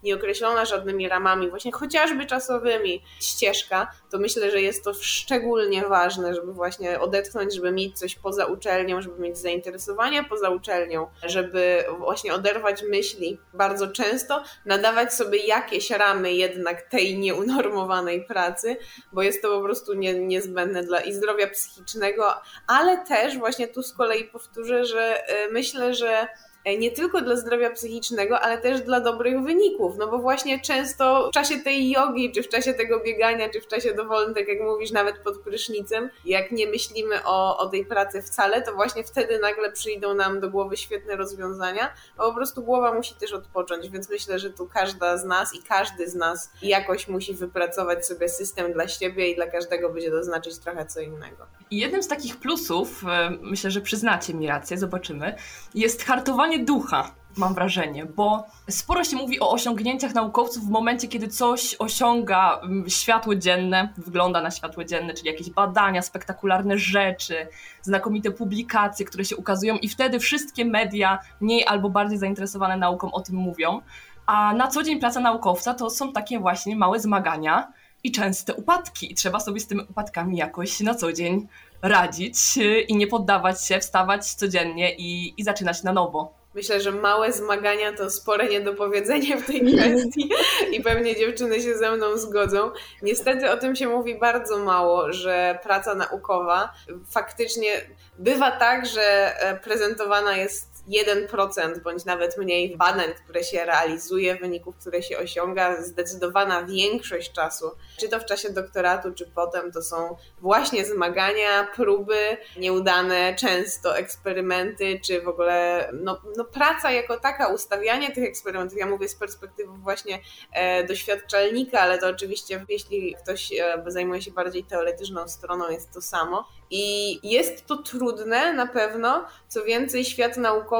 nieokreślona żadnymi ramami, właśnie chociażby czasowymi ścieżka, to myślę, że jest to szczególnie ważne, żeby właśnie odetchnąć, żeby mieć coś poza uczelnią, żeby mieć zainteresowania poza uczelnią, żeby właśnie oderwać myśli bardzo często, nadawać sobie jakieś ramy jednak tej nieunormowanej pracy, bo jest to po prostu nie, niezbędne dla i zdrowia psychicznego, ale też właśnie tu z kolei powtórzę, że e, myślę, że nie tylko dla zdrowia psychicznego, ale też dla dobrych wyników, no bo właśnie często w czasie tej jogi, czy w czasie tego biegania, czy w czasie dowolnym, tak jak mówisz, nawet pod prysznicem, jak nie myślimy o, o tej pracy wcale, to właśnie wtedy nagle przyjdą nam do głowy świetne rozwiązania, bo po prostu głowa musi też odpocząć, więc myślę, że tu każda z nas i każdy z nas jakoś musi wypracować sobie system dla siebie i dla każdego będzie to znaczyć trochę co innego. I jednym z takich plusów, e, myślę, że przyznacie mi rację, zobaczymy, jest hartowanie ducha, mam wrażenie, bo sporo się mówi o osiągnięciach naukowców w momencie, kiedy coś osiąga mm, światło dzienne, wygląda na światło dzienne, czyli jakieś badania, spektakularne rzeczy, znakomite publikacje, które się ukazują i wtedy wszystkie media mniej albo bardziej zainteresowane nauką o tym mówią. A na co dzień praca naukowca to są takie właśnie małe zmagania i częste upadki. I trzeba sobie z tymi upadkami jakoś na co dzień radzić y, i nie poddawać się, wstawać codziennie i, i zaczynać na nowo. Myślę, że małe zmagania to spore niedopowiedzenie w tej kwestii i pewnie dziewczyny się ze mną zgodzą. Niestety o tym się mówi bardzo mało, że praca naukowa faktycznie bywa tak, że e, prezentowana jest 1% bądź nawet mniej badań, które się realizuje, wyników, które się osiąga, zdecydowana większość czasu, czy to w czasie doktoratu, czy potem, to są właśnie zmagania, próby, nieudane często eksperymenty, czy w ogóle no, no praca jako taka, ustawianie tych eksperymentów. Ja mówię z perspektywy właśnie e, doświadczalnika, ale to oczywiście, jeśli ktoś e, zajmuje się bardziej teoretyczną stroną, jest to samo. I jest to trudne na pewno. Co więcej, świat naukowy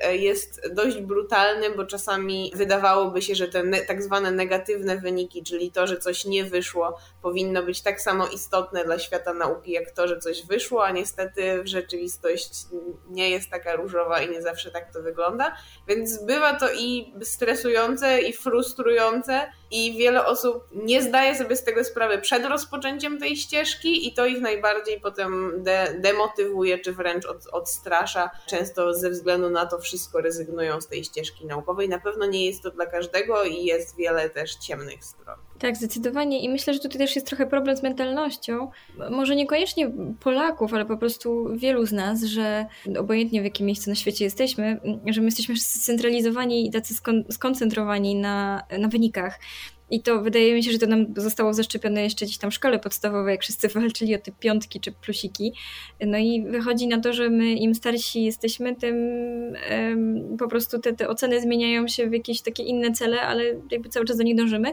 e, jest dość brutalny, bo czasami wydawałoby się, że te ne tak zwane negatywne wyniki, czyli to, że coś nie wyszło, powinno być tak samo istotne dla świata nauki, jak to, że coś wyszło, a niestety w rzeczywistość nie jest taka różowa i nie zawsze tak to wygląda. Więc bywa to i stresujące, i frustrujące, i wiele osób nie zdaje sobie z tego sprawy przed rozpoczęciem tej ścieżki, i to ich najbardziej potem de demotywuje, czy wręcz od, odstrasza. Często ze względu na to wszystko rezygnują z tej ścieżki naukowej. Na pewno nie jest to dla każdego i jest wiele też ciemnych stron. Tak, zdecydowanie. I myślę, że tutaj też jest trochę problem z mentalnością. Może niekoniecznie Polaków, ale po prostu wielu z nas, że obojętnie w jakim miejscu na świecie jesteśmy, że my jesteśmy scentralizowani i tacy skoncentrowani na, na wynikach. I to wydaje mi się, że to nam zostało zaszczepione jeszcze gdzieś tam w szkole podstawowej, jak wszyscy [LAUGHS] walczyli o te piątki czy plusiki. No i wychodzi na to, że my im starsi jesteśmy, tym um, po prostu te, te oceny zmieniają się w jakieś takie inne cele, ale jakby cały czas do nich dążymy.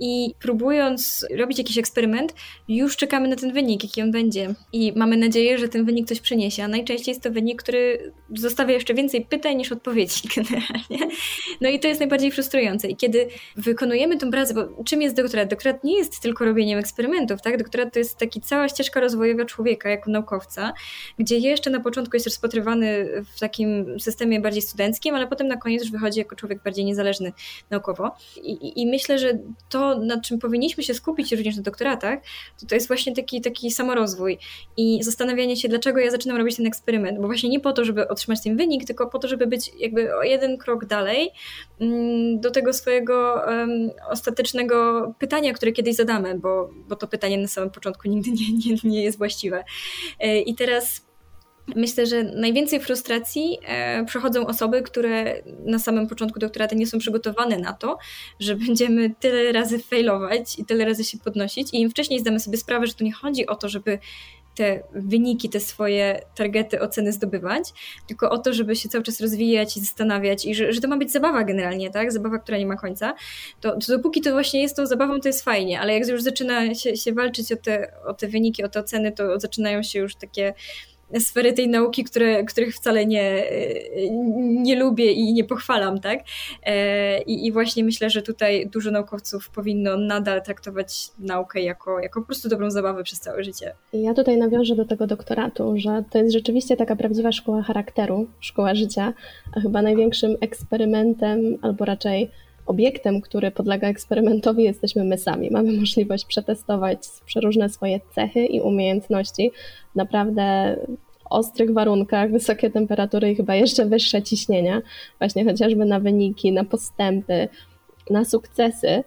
I próbując robić jakiś eksperyment, już czekamy na ten wynik, jaki on będzie. I mamy nadzieję, że ten wynik coś przyniesie. A najczęściej jest to wynik, który zostawia jeszcze więcej pytań niż odpowiedzi [LAUGHS] generalnie. No i to jest najbardziej frustrujące. I kiedy wykonujemy tą pracę, bo czym jest doktorat? Doktorat nie jest tylko robieniem eksperymentów, tak? Doktorat to jest taki cała ścieżka rozwojowa człowieka jako naukowca, gdzie jeszcze na początku jest rozpatrywany w takim systemie bardziej studenckim, ale potem na koniec już wychodzi jako człowiek bardziej niezależny naukowo. I, i myślę, że to, nad czym powinniśmy się skupić również na doktoratach, to, to jest właśnie taki, taki samorozwój i zastanawianie się, dlaczego ja zaczynam robić ten eksperyment, bo właśnie nie po to, żeby otrzymać ten wynik, tylko po to, żeby być jakby o jeden krok dalej do tego swojego ostatecznego pytania, które kiedyś zadamy, bo, bo to pytanie na samym początku nigdy nie, nie, nie jest właściwe. E, I teraz Myślę, że najwięcej frustracji e, przechodzą osoby, które na samym początku doktorata nie są przygotowane na to, że będziemy tyle razy failować i tyle razy się podnosić. I im wcześniej zdamy sobie sprawę, że tu nie chodzi o to, żeby te wyniki, te swoje targety, oceny zdobywać, tylko o to, żeby się cały czas rozwijać i zastanawiać i że, że to ma być zabawa generalnie, tak? Zabawa, która nie ma końca. To, to dopóki to właśnie jest tą zabawą, to jest fajnie, ale jak już zaczyna się, się walczyć o te, o te wyniki, o te oceny, to zaczynają się już takie sfery tej nauki, które, których wcale nie, nie lubię i nie pochwalam, tak? E, I, I właśnie myślę, że tutaj dużo naukowców powinno nadal traktować naukę jako, jako po prostu dobrą zabawę przez całe życie. Ja tutaj nawiążę do tego doktoratu, że to jest rzeczywiście taka prawdziwa szkoła charakteru, szkoła życia, a chyba największym eksperymentem, albo raczej obiektem, który podlega eksperymentowi, jesteśmy my sami. Mamy [LAUGHS] możliwość przetestować przeróżne swoje cechy i umiejętności w naprawdę ostrych warunkach, wysokie temperatury i chyba jeszcze wyższe ciśnienia, właśnie chociażby na wyniki, na postępy, na sukcesy.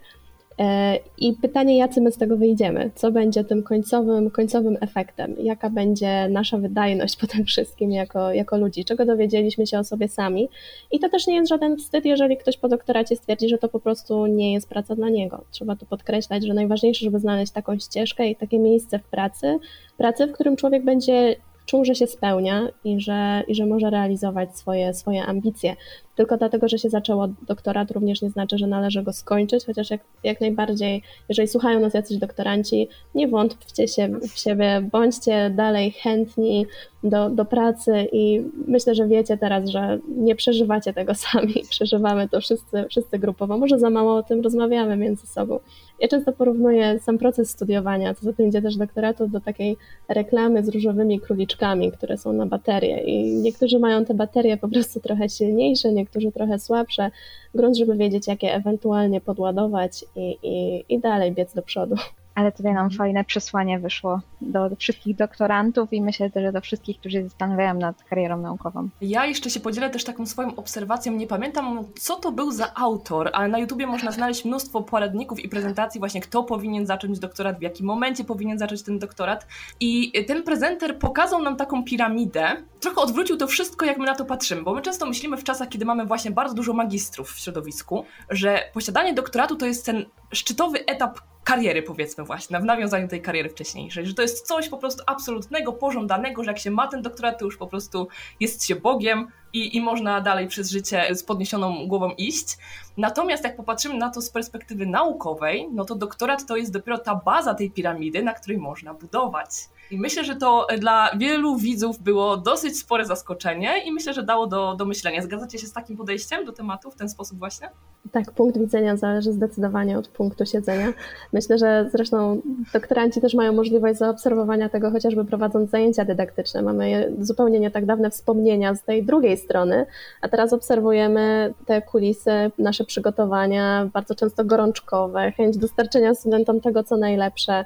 E, I pytanie, jacy my z tego wyjdziemy? Co będzie tym końcowym, końcowym efektem? Jaka będzie nasza wydajność [LAUGHS] po tym wszystkim jako, jako ludzi? Czego dowiedzieliśmy się o sobie sami? I to też nie jest żaden wstyd, jeżeli ktoś po doktoracie stwierdzi, że to po prostu nie jest praca dla niego. Trzeba tu podkreślać, że najważniejsze, żeby znaleźć taką ścieżkę i takie miejsce w pracy, pracy, w którym człowiek będzie czuł, że się spełnia i że, i że może realizować swoje, swoje ambicje. Tylko dlatego, że się zaczęło doktorat, również nie znaczy, że należy go skończyć, chociaż jak, jak najbardziej, jeżeli słuchają nas jacyś doktoranci, nie wątpcie się w siebie, bądźcie dalej chętni do, do pracy i myślę, że wiecie teraz, że nie przeżywacie tego [LAUGHS] sami, przeżywamy to wszyscy, wszyscy grupowo. Może za mało o tym rozmawiamy między sobą. Ja często porównuję sam proces studiowania, co za tym idzie też doktoratu, do takiej reklamy z różowymi króliczkami, które są na baterie i niektórzy mają te baterie po prostu trochę silniejsze, niektórzy trochę słabsze, grunt, żeby wiedzieć, jakie ewentualnie podładować i, i, i dalej biec do przodu. Ale tutaj nam fajne przesłanie wyszło do, do wszystkich doktorantów i myślę też, że do wszystkich, którzy zastanawiają nad karierą naukową. Ja jeszcze się podzielę też taką swoją obserwacją. Nie pamiętam, co to był za autor, ale na YouTubie można znaleźć mnóstwo poradników i prezentacji właśnie, kto powinien zacząć doktorat, w jakim momencie powinien zacząć ten doktorat. I ten prezenter pokazał nam taką piramidę, trochę odwrócił to wszystko, jak my na to patrzymy, bo my często myślimy w czasach, kiedy mamy właśnie bardzo dużo magistrów w środowisku, że posiadanie doktoratu to jest ten szczytowy etap kariery, powiedzmy właśnie, w nawiązaniu tej kariery wcześniejszej, że to jest coś po prostu absolutnego, pożądanego, że jak się ma ten doktorat, to już po prostu jest się Bogiem i, i można dalej przez życie z podniesioną głową iść. Natomiast jak popatrzymy na to z perspektywy naukowej, no to doktorat to jest dopiero ta baza tej piramidy, na której można budować. I myślę, że to dla wielu widzów było dosyć spore zaskoczenie i myślę, że dało do, do myślenia. Zgadzacie się z takim podejściem do tematu w ten sposób właśnie? Tak, punkt widzenia zależy zdecydowanie od punktu siedzenia. Myślę, że zresztą doktoranci też mają możliwość zaobserwowania tego, chociażby prowadząc zajęcia dydaktyczne. Mamy zupełnie nie tak dawne wspomnienia z tej drugiej strony, a teraz obserwujemy te kulisy, nasze przygotowania, bardzo często gorączkowe, chęć dostarczenia studentom tego, co najlepsze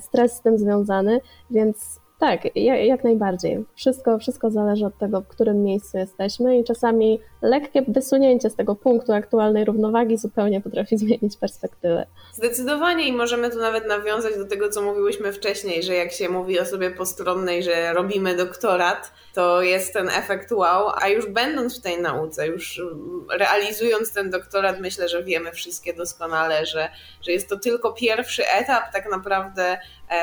stres z tym związany, więc tak, jak najbardziej. Wszystko, wszystko zależy od tego, w którym miejscu jesteśmy i czasami lekkie wysunięcie z tego punktu aktualnej równowagi zupełnie potrafi [LAUGHS] zmienić perspektywę. Zdecydowanie i możemy tu nawet nawiązać do tego, co mówiłyśmy wcześniej, że jak się mówi o sobie postronnej, że robimy doktorat, to jest ten efekt wow, a już będąc w tej nauce, już realizując ten doktorat, myślę, że wiemy wszystkie doskonale, że, że jest to tylko pierwszy etap tak naprawdę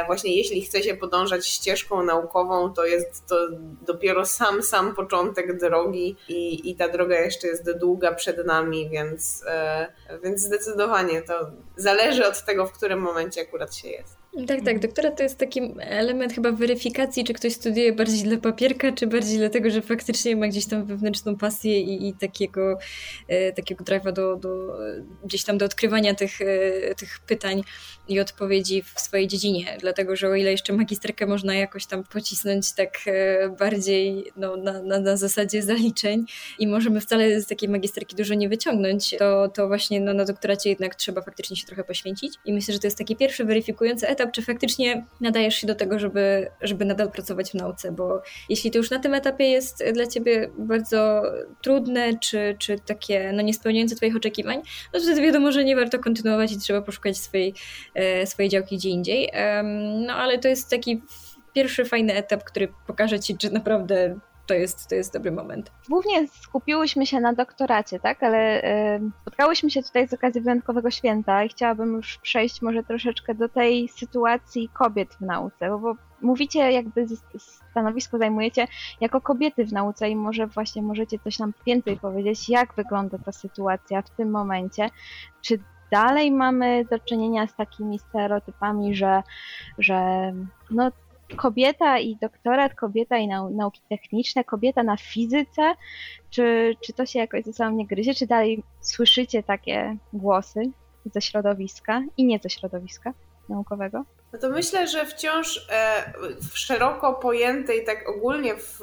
właśnie jeśli chce się podążać ścieżką naukową, to jest to dopiero sam, sam początek drogi i, i ta droga jeszcze jest długa przed nami, więc, e, więc zdecydowanie to zależy od tego, w którym momencie akurat się jest. Tak, tak. Doktorat to jest taki element chyba weryfikacji, czy ktoś studiuje bardziej dla papierka, czy bardziej dlatego, że faktycznie ma gdzieś tam wewnętrzną pasję i, i takiego, e, takiego drive'a do, do, gdzieś tam do odkrywania tych, e, tych pytań i odpowiedzi w swojej dziedzinie. Dlatego, że o ile jeszcze magisterkę można jakoś tam pocisnąć tak e, bardziej no, na, na, na zasadzie zaliczeń i możemy wcale z takiej magisterki dużo nie wyciągnąć, to, to właśnie no, na doktoracie jednak trzeba faktycznie się trochę poświęcić. I myślę, że to jest taki pierwszy weryfikujący etap, czy faktycznie nadajesz się do tego, żeby, żeby nadal pracować w nauce, bo jeśli to już na tym etapie jest dla ciebie bardzo trudne, czy, czy takie no, niespełniające twoich oczekiwań, no to wtedy wiadomo, że nie warto kontynuować i trzeba poszukać swojej E, swoje działki gdzie indziej. No ale to jest taki pierwszy fajny etap, który pokaże ci, czy naprawdę to jest, to jest dobry moment. Głównie skupiłyśmy się na doktoracie, tak, ale y, spotkałyśmy się tutaj z okazji wyjątkowego święta i chciałabym już przejść może troszeczkę do tej sytuacji kobiet w nauce, bo, bo mówicie jakby stanowisko zajmujecie jako kobiety w nauce i może właśnie możecie coś nam więcej powiedzieć, jak wygląda ta sytuacja w tym momencie, czy dalej mamy do czynienia z takimi stereotypami, że, że no, kobieta i doktorat, kobieta i nau nauki techniczne, kobieta na fizyce, czy, czy to się jakoś ze sobą nie gryzie, czy dalej słyszycie takie głosy ze środowiska i nie ze środowiska naukowego? No to myślę, że wciąż e, w szeroko pojętej, tak ogólnie w,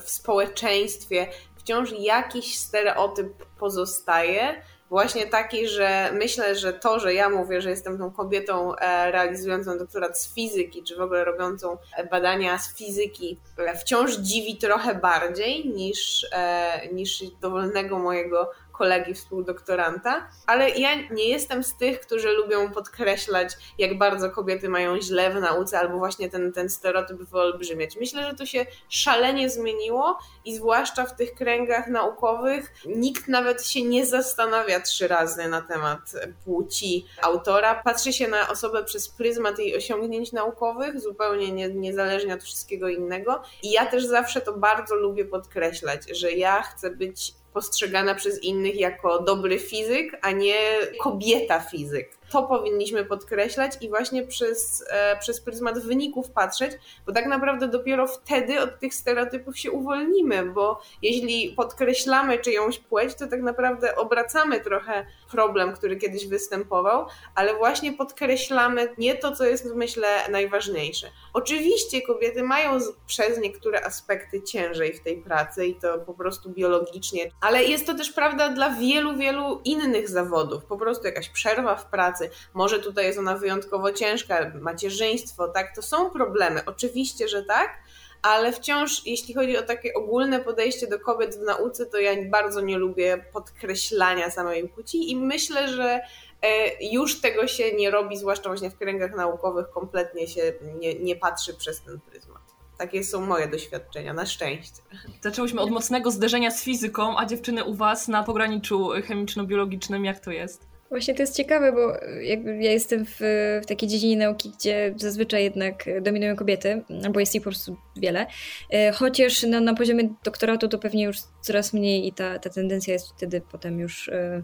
w społeczeństwie, wciąż jakiś stereotyp pozostaje właśnie taki, że myślę, że to, że ja mówię, że jestem tą kobietą e, realizującą doktorat z fizyki, czy w ogóle robiącą badania z fizyki, e, wciąż dziwi trochę bardziej niż, e, niż dowolnego mojego kolegi współdoktoranta, ale ja nie jestem z tych, którzy lubią podkreślać, jak bardzo kobiety mają źle w nauce, albo właśnie ten, ten stereotyp wyolbrzymiać. Myślę, że to się szalenie zmieniło i zwłaszcza w tych kręgach naukowych nikt nawet się nie zastanawia trzy razy na temat płci autora. Patrzy się na osobę przez pryzmat jej osiągnięć naukowych, zupełnie nie, niezależnie od wszystkiego innego. I ja też zawsze to bardzo lubię podkreślać, że ja chcę być postrzegana przez innych jako dobry fizyk, a nie kobieta fizyk. To powinniśmy podkreślać i właśnie przez, e, przez pryzmat wyników patrzeć, bo tak naprawdę dopiero wtedy od tych stereotypów się uwolnimy, bo jeśli podkreślamy czyjąś płeć, to tak naprawdę obracamy trochę problem, który kiedyś występował, ale właśnie podkreślamy nie to, co jest myślę najważniejsze. Oczywiście kobiety mają przez niektóre aspekty ciężej w tej pracy i to po prostu biologicznie, ale jest to też prawda dla wielu, wielu innych zawodów. Po prostu jakaś przerwa w pracy, pracy, może tutaj jest ona wyjątkowo ciężka, macierzyństwo, tak, to są problemy, oczywiście, że tak, ale wciąż, jeśli chodzi o takie ogólne podejście do kobiet w nauce, to ja bardzo nie lubię podkreślania samej płci i myślę, że e, już tego się nie robi, zwłaszcza właśnie w kręgach naukowych, kompletnie się nie, nie patrzy przez ten pryzmat. Takie są moje doświadczenia, na szczęście. Zaczęłyśmy od mocnego zderzenia z fizyką, a dziewczyny u Was na pograniczu chemiczno-biologicznym, jak to jest? Właśnie to jest ciekawe, bo jakby ja jestem w, w takiej dziedzinie nauki, gdzie zazwyczaj jednak dominują kobiety, albo jest ich po prostu wiele. E, chociaż no, na poziomie doktoratu to pewnie już coraz mniej i ta, ta tendencja jest wtedy potem już e,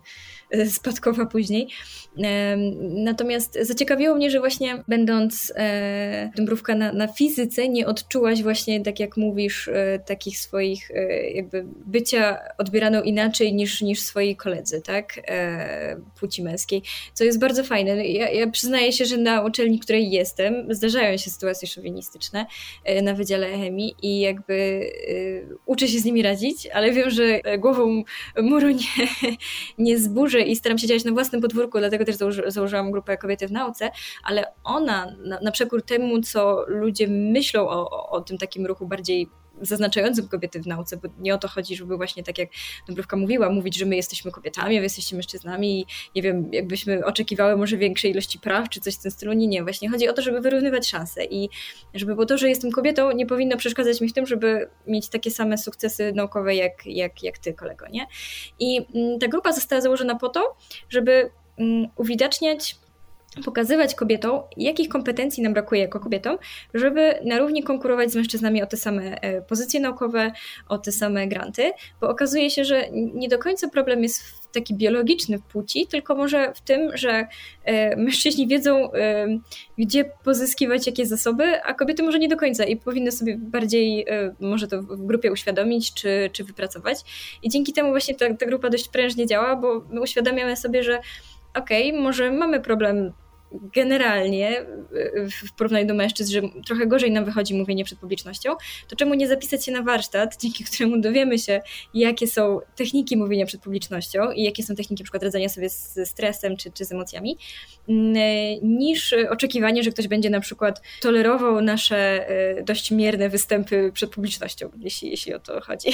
e, spadkowa później. Natomiast zaciekawiło mnie, że właśnie będąc dąbrówka na, na fizyce, nie odczułaś właśnie, tak jak mówisz, takich swoich jakby bycia odbieraną inaczej niż, niż swoi koledzy, tak? Płci męskiej, co jest bardzo fajne. Ja, ja przyznaję się, że na uczelni, której jestem, zdarzają się sytuacje szowinistyczne na Wydziale Chemii i jakby uczę się z nimi radzić, ale wiem, że głową muru nie, [LAUGHS] nie zburzę i staram się działać na własnym podwórku, dlatego też założy, założyłam grupę Kobiety w Nauce, ale ona na, na przekór temu, co ludzie myślą o, o tym takim ruchu bardziej zaznaczającym kobiety w nauce, bo nie o to chodzi, żeby właśnie tak jak Dąbrowka mówiła, mówić, że my jesteśmy kobietami, wy jesteście mężczyznami i nie wiem, jakbyśmy oczekiwały może większej ilości praw, czy coś w tym stylu. Nie, nie. Właśnie chodzi o to, żeby wyrównywać szanse i żeby było to, że jestem kobietą, nie powinno przeszkadzać mi w tym, żeby mieć takie same sukcesy naukowe jak, jak, jak ty, kolego, nie? I mm, ta grupa została założona po to, żeby mm, uwidaczniać pokazywać kobietom, jakich kompetencji nam brakuje jako kobietom, żeby na równi konkurować z mężczyznami o te same e, pozycje naukowe, o te same granty, bo okazuje się, że nie do końca problem jest taki biologiczny w płci, tylko może w tym, że e, mężczyźni wiedzą, e, gdzie pozyskiwać jakie zasoby, a kobiety może nie do końca i powinny sobie bardziej może to w grupie uświadomić czy, czy wypracować. I dzięki temu właśnie ta, ta grupa dość prężnie działa, bo my uświadamiamy sobie, że okej, okay, może mamy problem generalnie w porównaniu do mężczyzn, że trochę gorzej nam wychodzi mówienie przed publicznością, to czemu nie zapisać się na warsztat, [LAUGHS] dzięki któremu dowiemy się, jakie są techniki mówienia przed publicznością i jakie są techniki przykład radzenia sobie z stresem czy, czy z emocjami, mm, niż oczekiwanie, że ktoś będzie na przykład tolerował nasze e, dość mierne występy przed publicznością, jeśli, jeśli o to chodzi.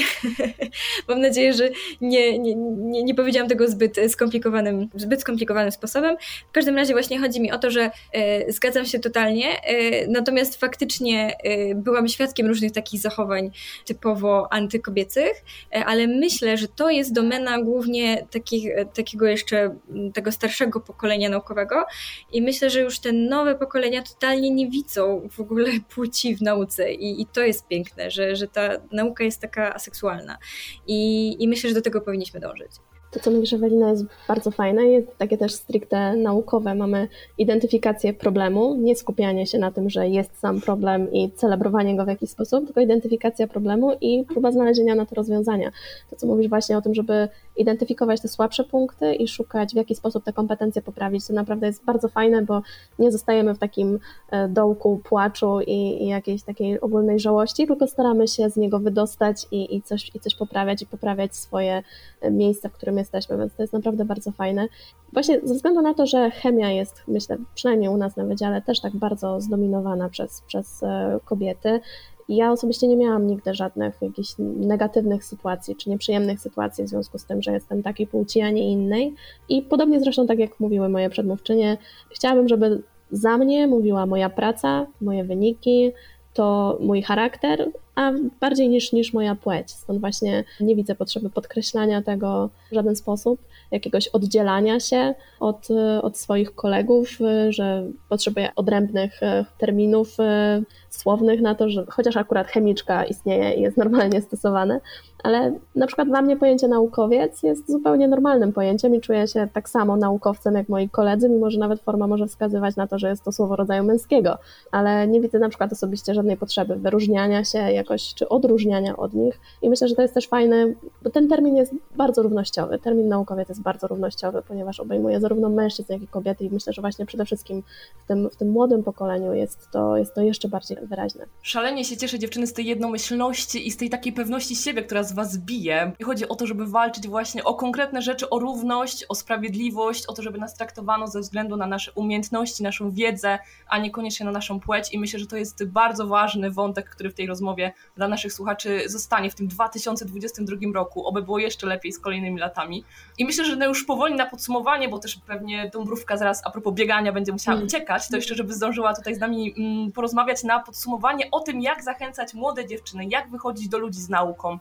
[LAUGHS] Mam nadzieję, że nie, nie, nie, nie powiedziałam tego zbyt skomplikowanym, zbyt skomplikowanym sposobem. W każdym razie właśnie chodzi mi o to, że e, zgadzam się totalnie, e, natomiast faktycznie e, byłam świadkiem różnych takich zachowań typowo antykobiecych, ale myślę, że to jest domena głównie takich, takiego jeszcze tego starszego pokolenia naukowego i myślę, że już te nowe pokolenia totalnie nie widzą w ogóle [LAUGHS] płci w nauce i, i to jest piękne, że, że ta nauka jest taka aseksualna i, i myślę, że do tego powinniśmy dążyć. To, co mówisz, Ewelina, jest bardzo fajne, jest takie też stricte naukowe. Mamy identyfikację problemu, nie skupianie się na tym, że jest sam problem i celebrowanie go w jakiś sposób, tylko identyfikacja problemu i próba znalezienia na to rozwiązania. To, co mówisz właśnie o tym, żeby identyfikować te słabsze punkty i szukać, w jaki sposób te kompetencje poprawić, to naprawdę jest bardzo fajne, bo nie zostajemy w takim e, dołku płaczu i, i jakiejś takiej ogólnej żałości, tylko staramy się z niego wydostać i, i, coś, i coś poprawiać i poprawiać swoje e, miejsce, w którym jesteśmy, więc to jest naprawdę bardzo fajne. Właśnie ze względu na to, że chemia jest, myślę, przynajmniej u nas na wydziale też tak bardzo zdominowana przez, przez e, kobiety, ja osobiście nie miałam nigdy żadnych jakichś negatywnych sytuacji czy nieprzyjemnych sytuacji w związku z tym, że jestem takiej płci, a nie innej. I podobnie zresztą tak jak mówiły moje przedmówczynie, chciałabym, żeby za mnie mówiła moja praca, moje wyniki, to mój charakter, a bardziej niż, niż moja płeć. Stąd właśnie nie widzę potrzeby podkreślania tego w żaden sposób, jakiegoś oddzielania się od, od swoich kolegów, że potrzebuję odrębnych e, terminów e, słownych na to, że chociaż akurat chemiczka istnieje i jest normalnie stosowane, ale na przykład dla mnie pojęcie naukowiec jest zupełnie normalnym pojęciem i czuję się tak samo naukowcem jak moi koledzy, mimo że nawet forma może wskazywać na to, że jest to słowo rodzaju męskiego, ale nie widzę na przykład osobiście żadnej potrzeby wyróżniania się jak jakoś, czy odróżniania od nich. I myślę, że to jest też fajne, bo ten termin jest bardzo równościowy. Termin naukowiec jest bardzo równościowy, ponieważ obejmuje zarówno mężczyzn, jak i kobiety i myślę, że właśnie przede wszystkim w tym, w tym młodym pokoleniu jest to, jest to jeszcze bardziej wyraźne. Szalenie się cieszę dziewczyny z tej jednomyślności i z tej takiej pewności siebie, która z was bije. I chodzi o to, żeby walczyć właśnie o konkretne rzeczy, o równość, o sprawiedliwość, o to, żeby nas traktowano ze względu na nasze umiejętności, naszą wiedzę, a niekoniecznie na naszą płeć. I myślę, że to jest bardzo ważny wątek, który w tej rozmowie dla naszych słuchaczy zostanie w tym 2022 roku, oby było jeszcze lepiej z kolejnymi latami. I myślę, że no już powoli na podsumowanie, bo też pewnie Dąbrówka zaraz a propos biegania będzie musiała mm. uciekać, to jeszcze, żeby zdążyła tutaj z nami mm, porozmawiać na podsumowanie o tym, jak zachęcać młode dziewczyny, jak wychodzić do ludzi z nauką.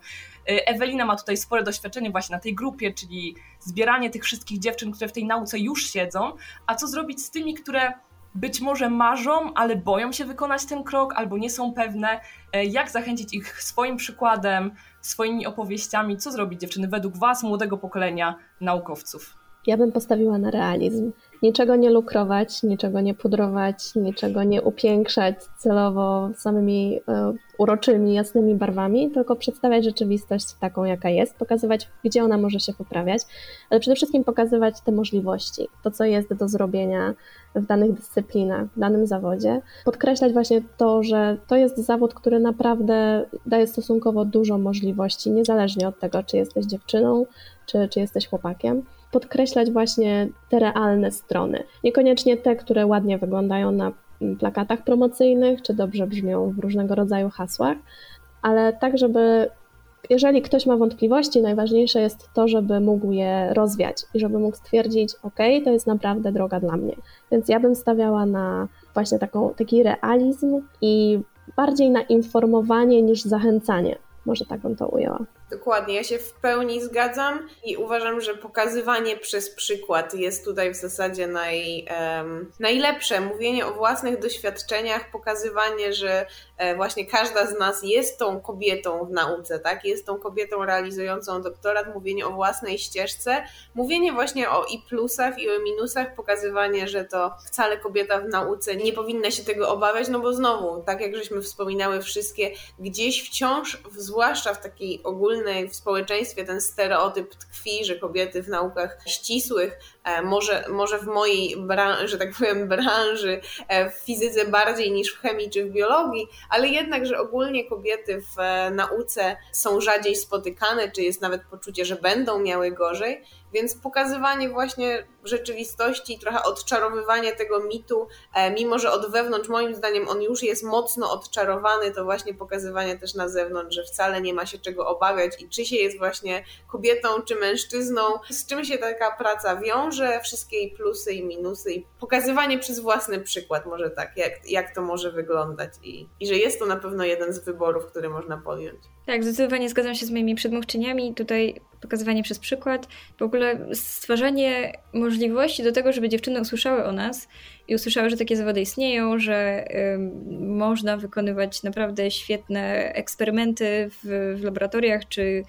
Y, Ewelina ma tutaj spore doświadczenie właśnie na tej grupie, czyli zbieranie tych wszystkich dziewczyn, które w tej nauce już siedzą, a co zrobić z tymi, które być może marzą, ale boją się wykonać ten krok albo nie są pewne, e, jak zachęcić ich swoim przykładem, swoimi opowieściami, co zrobić dziewczyny według Was, młodego pokolenia naukowców. Ja bym postawiła na realizm. Niczego nie lukrować, niczego nie pudrować, niczego nie upiększać celowo samymi e, uroczymi, jasnymi barwami, tylko przedstawiać rzeczywistość taką, jaka jest, pokazywać, gdzie ona może się poprawiać, ale przede wszystkim pokazywać te możliwości, to, co jest do zrobienia w danych dyscyplinach, w danym zawodzie. Podkreślać właśnie to, że to jest zawód, który naprawdę daje stosunkowo dużo możliwości, niezależnie od tego, czy jesteś dziewczyną, czy, czy jesteś chłopakiem podkreślać właśnie te realne strony. Niekoniecznie te, które ładnie wyglądają na plakatach promocyjnych, czy dobrze brzmią w różnego rodzaju hasłach, ale tak, żeby jeżeli ktoś ma wątpliwości, najważniejsze jest to, żeby mógł je rozwiać i żeby mógł stwierdzić, ok, to jest naprawdę droga dla mnie. Więc ja bym stawiała na właśnie taką, taki realizm i bardziej na informowanie niż zachęcanie. Może tak bym to ujęła. Dokładnie, ja się w pełni zgadzam i uważam, że pokazywanie przez przykład jest tutaj w zasadzie naj, um, najlepsze. Mówienie o własnych doświadczeniach, pokazywanie, że e, właśnie każda z nas jest tą kobietą w nauce, tak? Jest tą kobietą realizującą doktorat, mówienie o własnej ścieżce, mówienie właśnie o i plusach, i o minusach, pokazywanie, że to wcale kobieta w nauce nie powinna się tego obawiać, no bo znowu, tak jak żeśmy wspominały wszystkie, gdzieś wciąż, zwłaszcza w takiej ogólnej w społeczeństwie ten stereotyp tkwi, że kobiety w naukach ścisłych, e, może, może w mojej, że tak powiem, branży, e, w fizyce bardziej niż w chemii czy w biologii, ale jednak, że ogólnie kobiety w e, nauce są rzadziej spotykane, czy jest nawet poczucie, że będą miały gorzej, więc pokazywanie właśnie rzeczywistości, trochę odczarowywanie tego mitu, e, mimo że od wewnątrz moim zdaniem on już jest mocno odczarowany, to właśnie pokazywanie też na zewnątrz, że wcale nie ma się czego obawiać i czy się jest właśnie kobietą czy mężczyzną, z czym się taka praca wiąże, wszystkie jej plusy i minusy i pokazywanie przez własny przykład może tak, jak, jak to może wyglądać i, i że jest to na pewno jeden z wyborów, który można podjąć. Tak, zdecydowanie zgadzam się z moimi przedmówczyniami. Tutaj pokazywanie przez przykład, w ogóle stwarzanie możliwości do tego, żeby dziewczyny usłyszały o nas i usłyszały, że takie zawody istnieją, że y, można wykonywać naprawdę świetne eksperymenty w, w, laboratoriach czy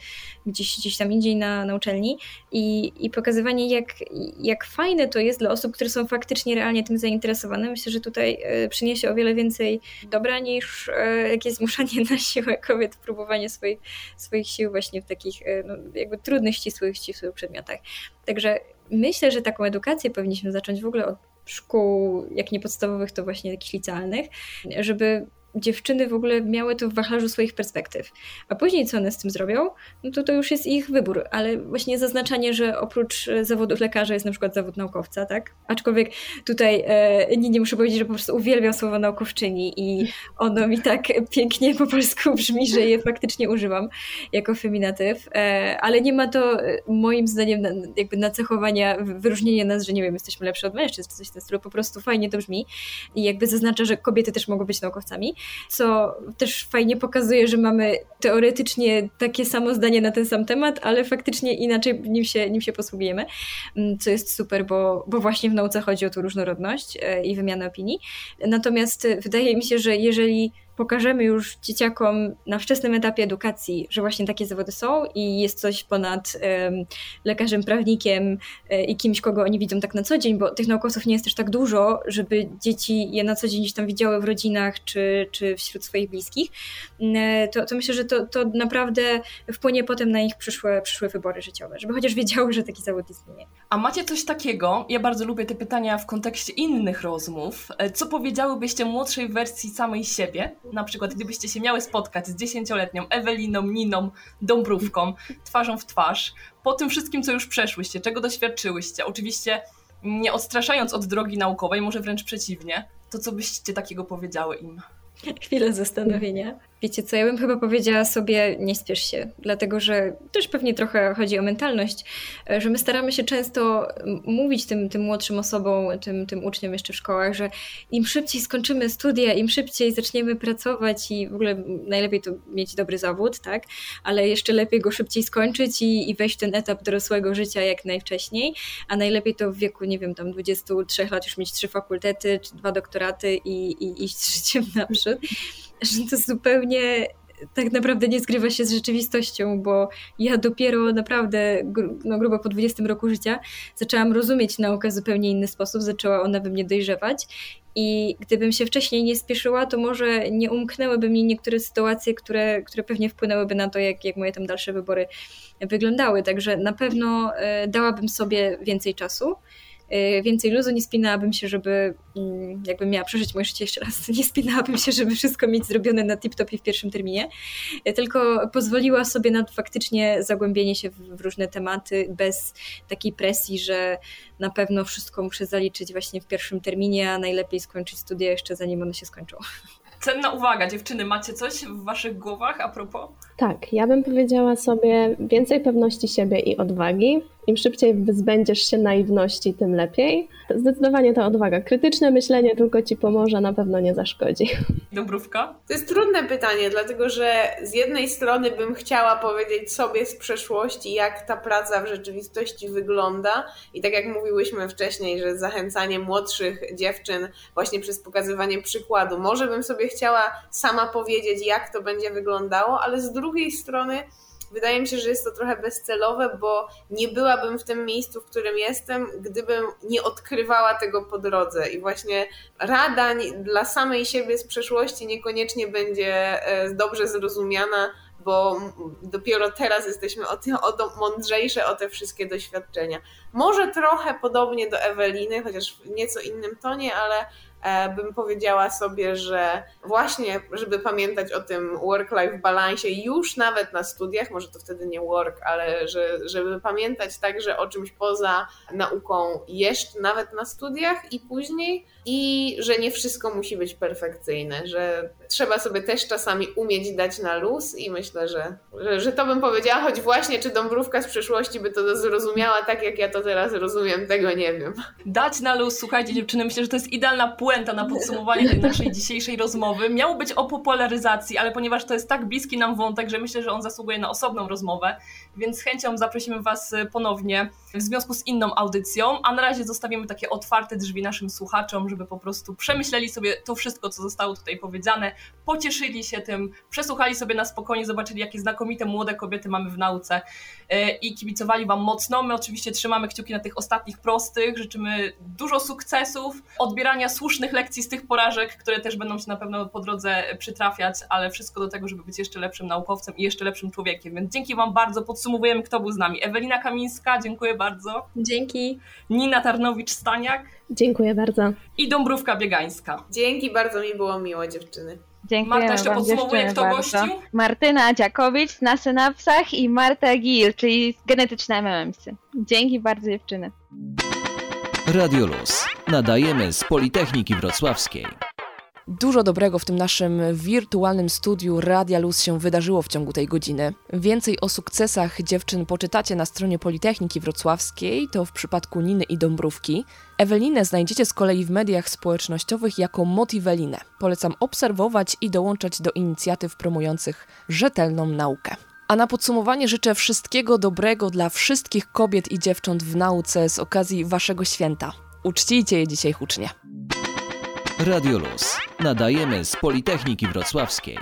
gdzieś, gdzieś tam indziej na, na uczelni i, i pokazywanie, jak, jak fajne to jest dla osób, które są faktycznie realnie tym zainteresowane. Myślę, że tutaj y, przyniesie o wiele więcej dobra niż y, jakieś zmuszanie [LAUGHS] na siłę kobiet, próbowanie swoich, swoich sił właśnie w takich y, no, jakby trudnych, ścisłych, ścisłych przedmiotach. Także myślę, że taką edukację powinniśmy zacząć w ogóle od szkół, jak nie podstawowych, to właśnie jakichś licealnych, żeby dziewczyny w ogóle miały to w wachlarzu swoich perspektyw. A później co one z tym zrobią, no to to już jest ich wybór, ale właśnie zaznaczanie, że oprócz e, zawodów lekarza jest na przykład zawód naukowca, tak? Aczkolwiek tutaj e, nie, nie muszę powiedzieć, że po prostu uwielbiam słowo naukowczyni i ono mi tak pięknie po polsku brzmi, że je faktycznie używam jako feminatyw, e, ale nie ma to e, moim zdaniem na, jakby nacechowania, wyróżnienia nas, że nie wiem, jesteśmy lepsze od mężczyzn, czy coś w tym stylu, po prostu fajnie to brzmi i jakby zaznacza, że kobiety też mogą być naukowcami co też fajnie pokazuje, że mamy teoretycznie takie samo zdanie na ten sam temat, ale faktycznie inaczej nim się, nim się posługujemy, mm, co jest super, bo, bo właśnie w nauce chodzi o tą różnorodność e, i wymianę opinii. Natomiast wydaje mi się, że jeżeli pokażemy już dzieciakom na wczesnym etapie edukacji, że właśnie takie zawody są i jest coś ponad um, lekarzem, prawnikiem um, i kimś, kogo oni widzą tak na co dzień, bo tych naukowców nie jest też tak dużo, żeby dzieci je na co dzień gdzieś tam widziały w rodzinach czy, czy wśród swoich bliskich, um, to, to myślę, że to, to naprawdę wpłynie potem na ich przyszłe, przyszłe wybory życiowe, żeby chociaż wiedziały, że taki zawód istnieje. A macie coś takiego, ja bardzo lubię te pytania w kontekście innych rozmów, e, co powiedziałybyście młodszej wersji samej siebie? Na przykład, gdybyście się miały spotkać z dziesięcioletnią Eweliną, Niną, Dąbrówką, twarzą w twarz, po tym wszystkim, co już przeszłyście, czego doświadczyłyście, oczywiście nie odstraszając od drogi naukowej, może wręcz przeciwnie, to co byście takiego powiedziały im? Chwilę zastanowienia. Wiecie co, ja bym chyba powiedziała sobie, nie spiesz się, dlatego że też pewnie trochę chodzi o mentalność, e, że my staramy się często mówić tym, tym młodszym osobom, tym, tym uczniom jeszcze w szkołach, że im szybciej skończymy studia, im szybciej zaczniemy pracować i w ogóle najlepiej to mieć dobry zawód, tak, ale jeszcze lepiej go szybciej skończyć i, i wejść w ten etap dorosłego życia jak najwcześniej, a najlepiej to w wieku, nie wiem, tam 23 lat już mieć trzy fakultety, czy dwa doktoraty i, i iść życiem naprzód. Że to zupełnie tak naprawdę nie zgrywa się z rzeczywistością, bo ja dopiero naprawdę no, grubo po 20 roku życia zaczęłam rozumieć naukę w zupełnie inny sposób, zaczęła ona we mnie dojrzewać i gdybym się wcześniej nie spieszyła, to może nie umknęłyby mi niektóre sytuacje, które, które pewnie wpłynęłyby na to, jak, jak moje tam dalsze wybory wyglądały. Także na pewno e, dałabym sobie więcej czasu. Y, więcej luzu, nie spinałabym się, żeby mm, jakbym miała przeżyć moje życie jeszcze raz, [LAUGHS] nie spinałabym się, żeby wszystko mieć zrobione na tip-topie w pierwszym terminie, y, tylko pozwoliła sobie na faktycznie zagłębienie się w różne tematy bez takiej presji, że na pewno wszystko muszę zaliczyć właśnie w pierwszym terminie, a najlepiej skończyć studia jeszcze zanim one się skończą. Cenna uwaga, dziewczyny, macie coś w waszych głowach a propos? Tak, ja bym powiedziała sobie więcej pewności siebie i odwagi, im szybciej wyzbędziesz się naiwności, tym lepiej. Zdecydowanie ta odwaga. Krytyczne myślenie tylko ci pomoże, na pewno nie zaszkodzi. Dobrówka? To jest trudne pytanie, dlatego że z jednej strony bym chciała powiedzieć sobie z przeszłości, jak ta praca w rzeczywistości wygląda. I tak jak mówiłyśmy wcześniej, że zachęcanie młodszych dziewczyn właśnie przez pokazywanie przykładu. Może bym sobie chciała sama powiedzieć, jak to będzie wyglądało, ale z drugiej strony wydaje mi się, że jest to trochę bezcelowe, bo nie byłabym w tym miejscu, w którym jestem, gdybym nie odkrywała tego po drodze. I właśnie rada dla samej siebie z przeszłości niekoniecznie będzie e, dobrze zrozumiana, bo dopiero teraz jesteśmy o, te, o mądrzejsze o te wszystkie doświadczenia. Może trochę podobnie do Eweliny, chociaż w nieco innym tonie, ale bym powiedziała sobie, że właśnie, żeby pamiętać o tym work-life balansie już nawet na studiach, może to wtedy nie work, ale że, żeby pamiętać także o czymś poza nauką jeszcze nawet na studiach i później i że nie wszystko musi być perfekcyjne, że trzeba sobie też czasami umieć dać na luz i myślę, że, że, że to bym powiedziała, choć właśnie czy Dąbrówka z przeszłości by to zrozumiała tak, jak ja to teraz rozumiem, tego nie wiem. Dać na luz, słuchajcie dziewczyny, myślę, że to jest idealna puenta na podsumowanie tej naszej dzisiejszej rozmowy. Miało być o popularyzacji, ale ponieważ to jest tak bliski nam wątek, że myślę, że on zasługuje na osobną rozmowę, więc z chęcią zaprosimy Was ponownie w związku z inną audycją, a na razie zostawimy takie otwarte drzwi naszym słuchaczom, żeby po prostu przemyśleli sobie to wszystko, co zostało tutaj powiedziane, pocieszyli się tym, przesłuchali sobie na spokojnie, zobaczyli, jakie znakomite młode kobiety mamy w nauce e, i kibicowali Wam mocno. My oczywiście trzymamy kciuki na tych ostatnich prostych, życzymy dużo sukcesów, odbierania słusznych lekcji z tych porażek, które też będą się na pewno po drodze przytrafiać, ale wszystko do tego, żeby być jeszcze lepszym naukowcem i jeszcze lepszym człowiekiem. Więc dzięki Wam bardzo. Podsumowujemy, kto był z nami. Ewelina Kamińska, dziękuję bardzo. Dzięki. Nina Tarnowicz-Staniak. Dziękuję bardzo. I Dąbrówka Biegańska. Dzięki, bardzo mi było miło, dziewczyny. Dziękuję Marta jeszcze podsumowuje, kto bardzo. gościł? Martyna Dziakowicz na synapsach i Marta Gil, czyli genetyczne MMS-y. Dzięki bardzo dziewczyny. Radio Luz. Nadajemy z Politechniki Wrocławskiej. Dużo dobrego w tym naszym wirtualnym studiu Radia Luz się wydarzyło w ciągu tej godziny. Więcej o sukcesach dziewczyn poczytacie na stronie Politechniki Wrocławskiej, to w przypadku Niny i Dąbrówki. Ewelinę znajdziecie z kolei w mediach społecznościowych jako Motivelinę. Polecam obserwować i dołączać do inicjatyw promujących rzetelną naukę. A na podsumowanie życzę wszystkiego dobrego dla wszystkich kobiet i dziewcząt w nauce z okazji Waszego święta. Uczcijcie je dzisiaj hucznie. Radio Luz. Nadajemy z Politechniki Wrocławskiej.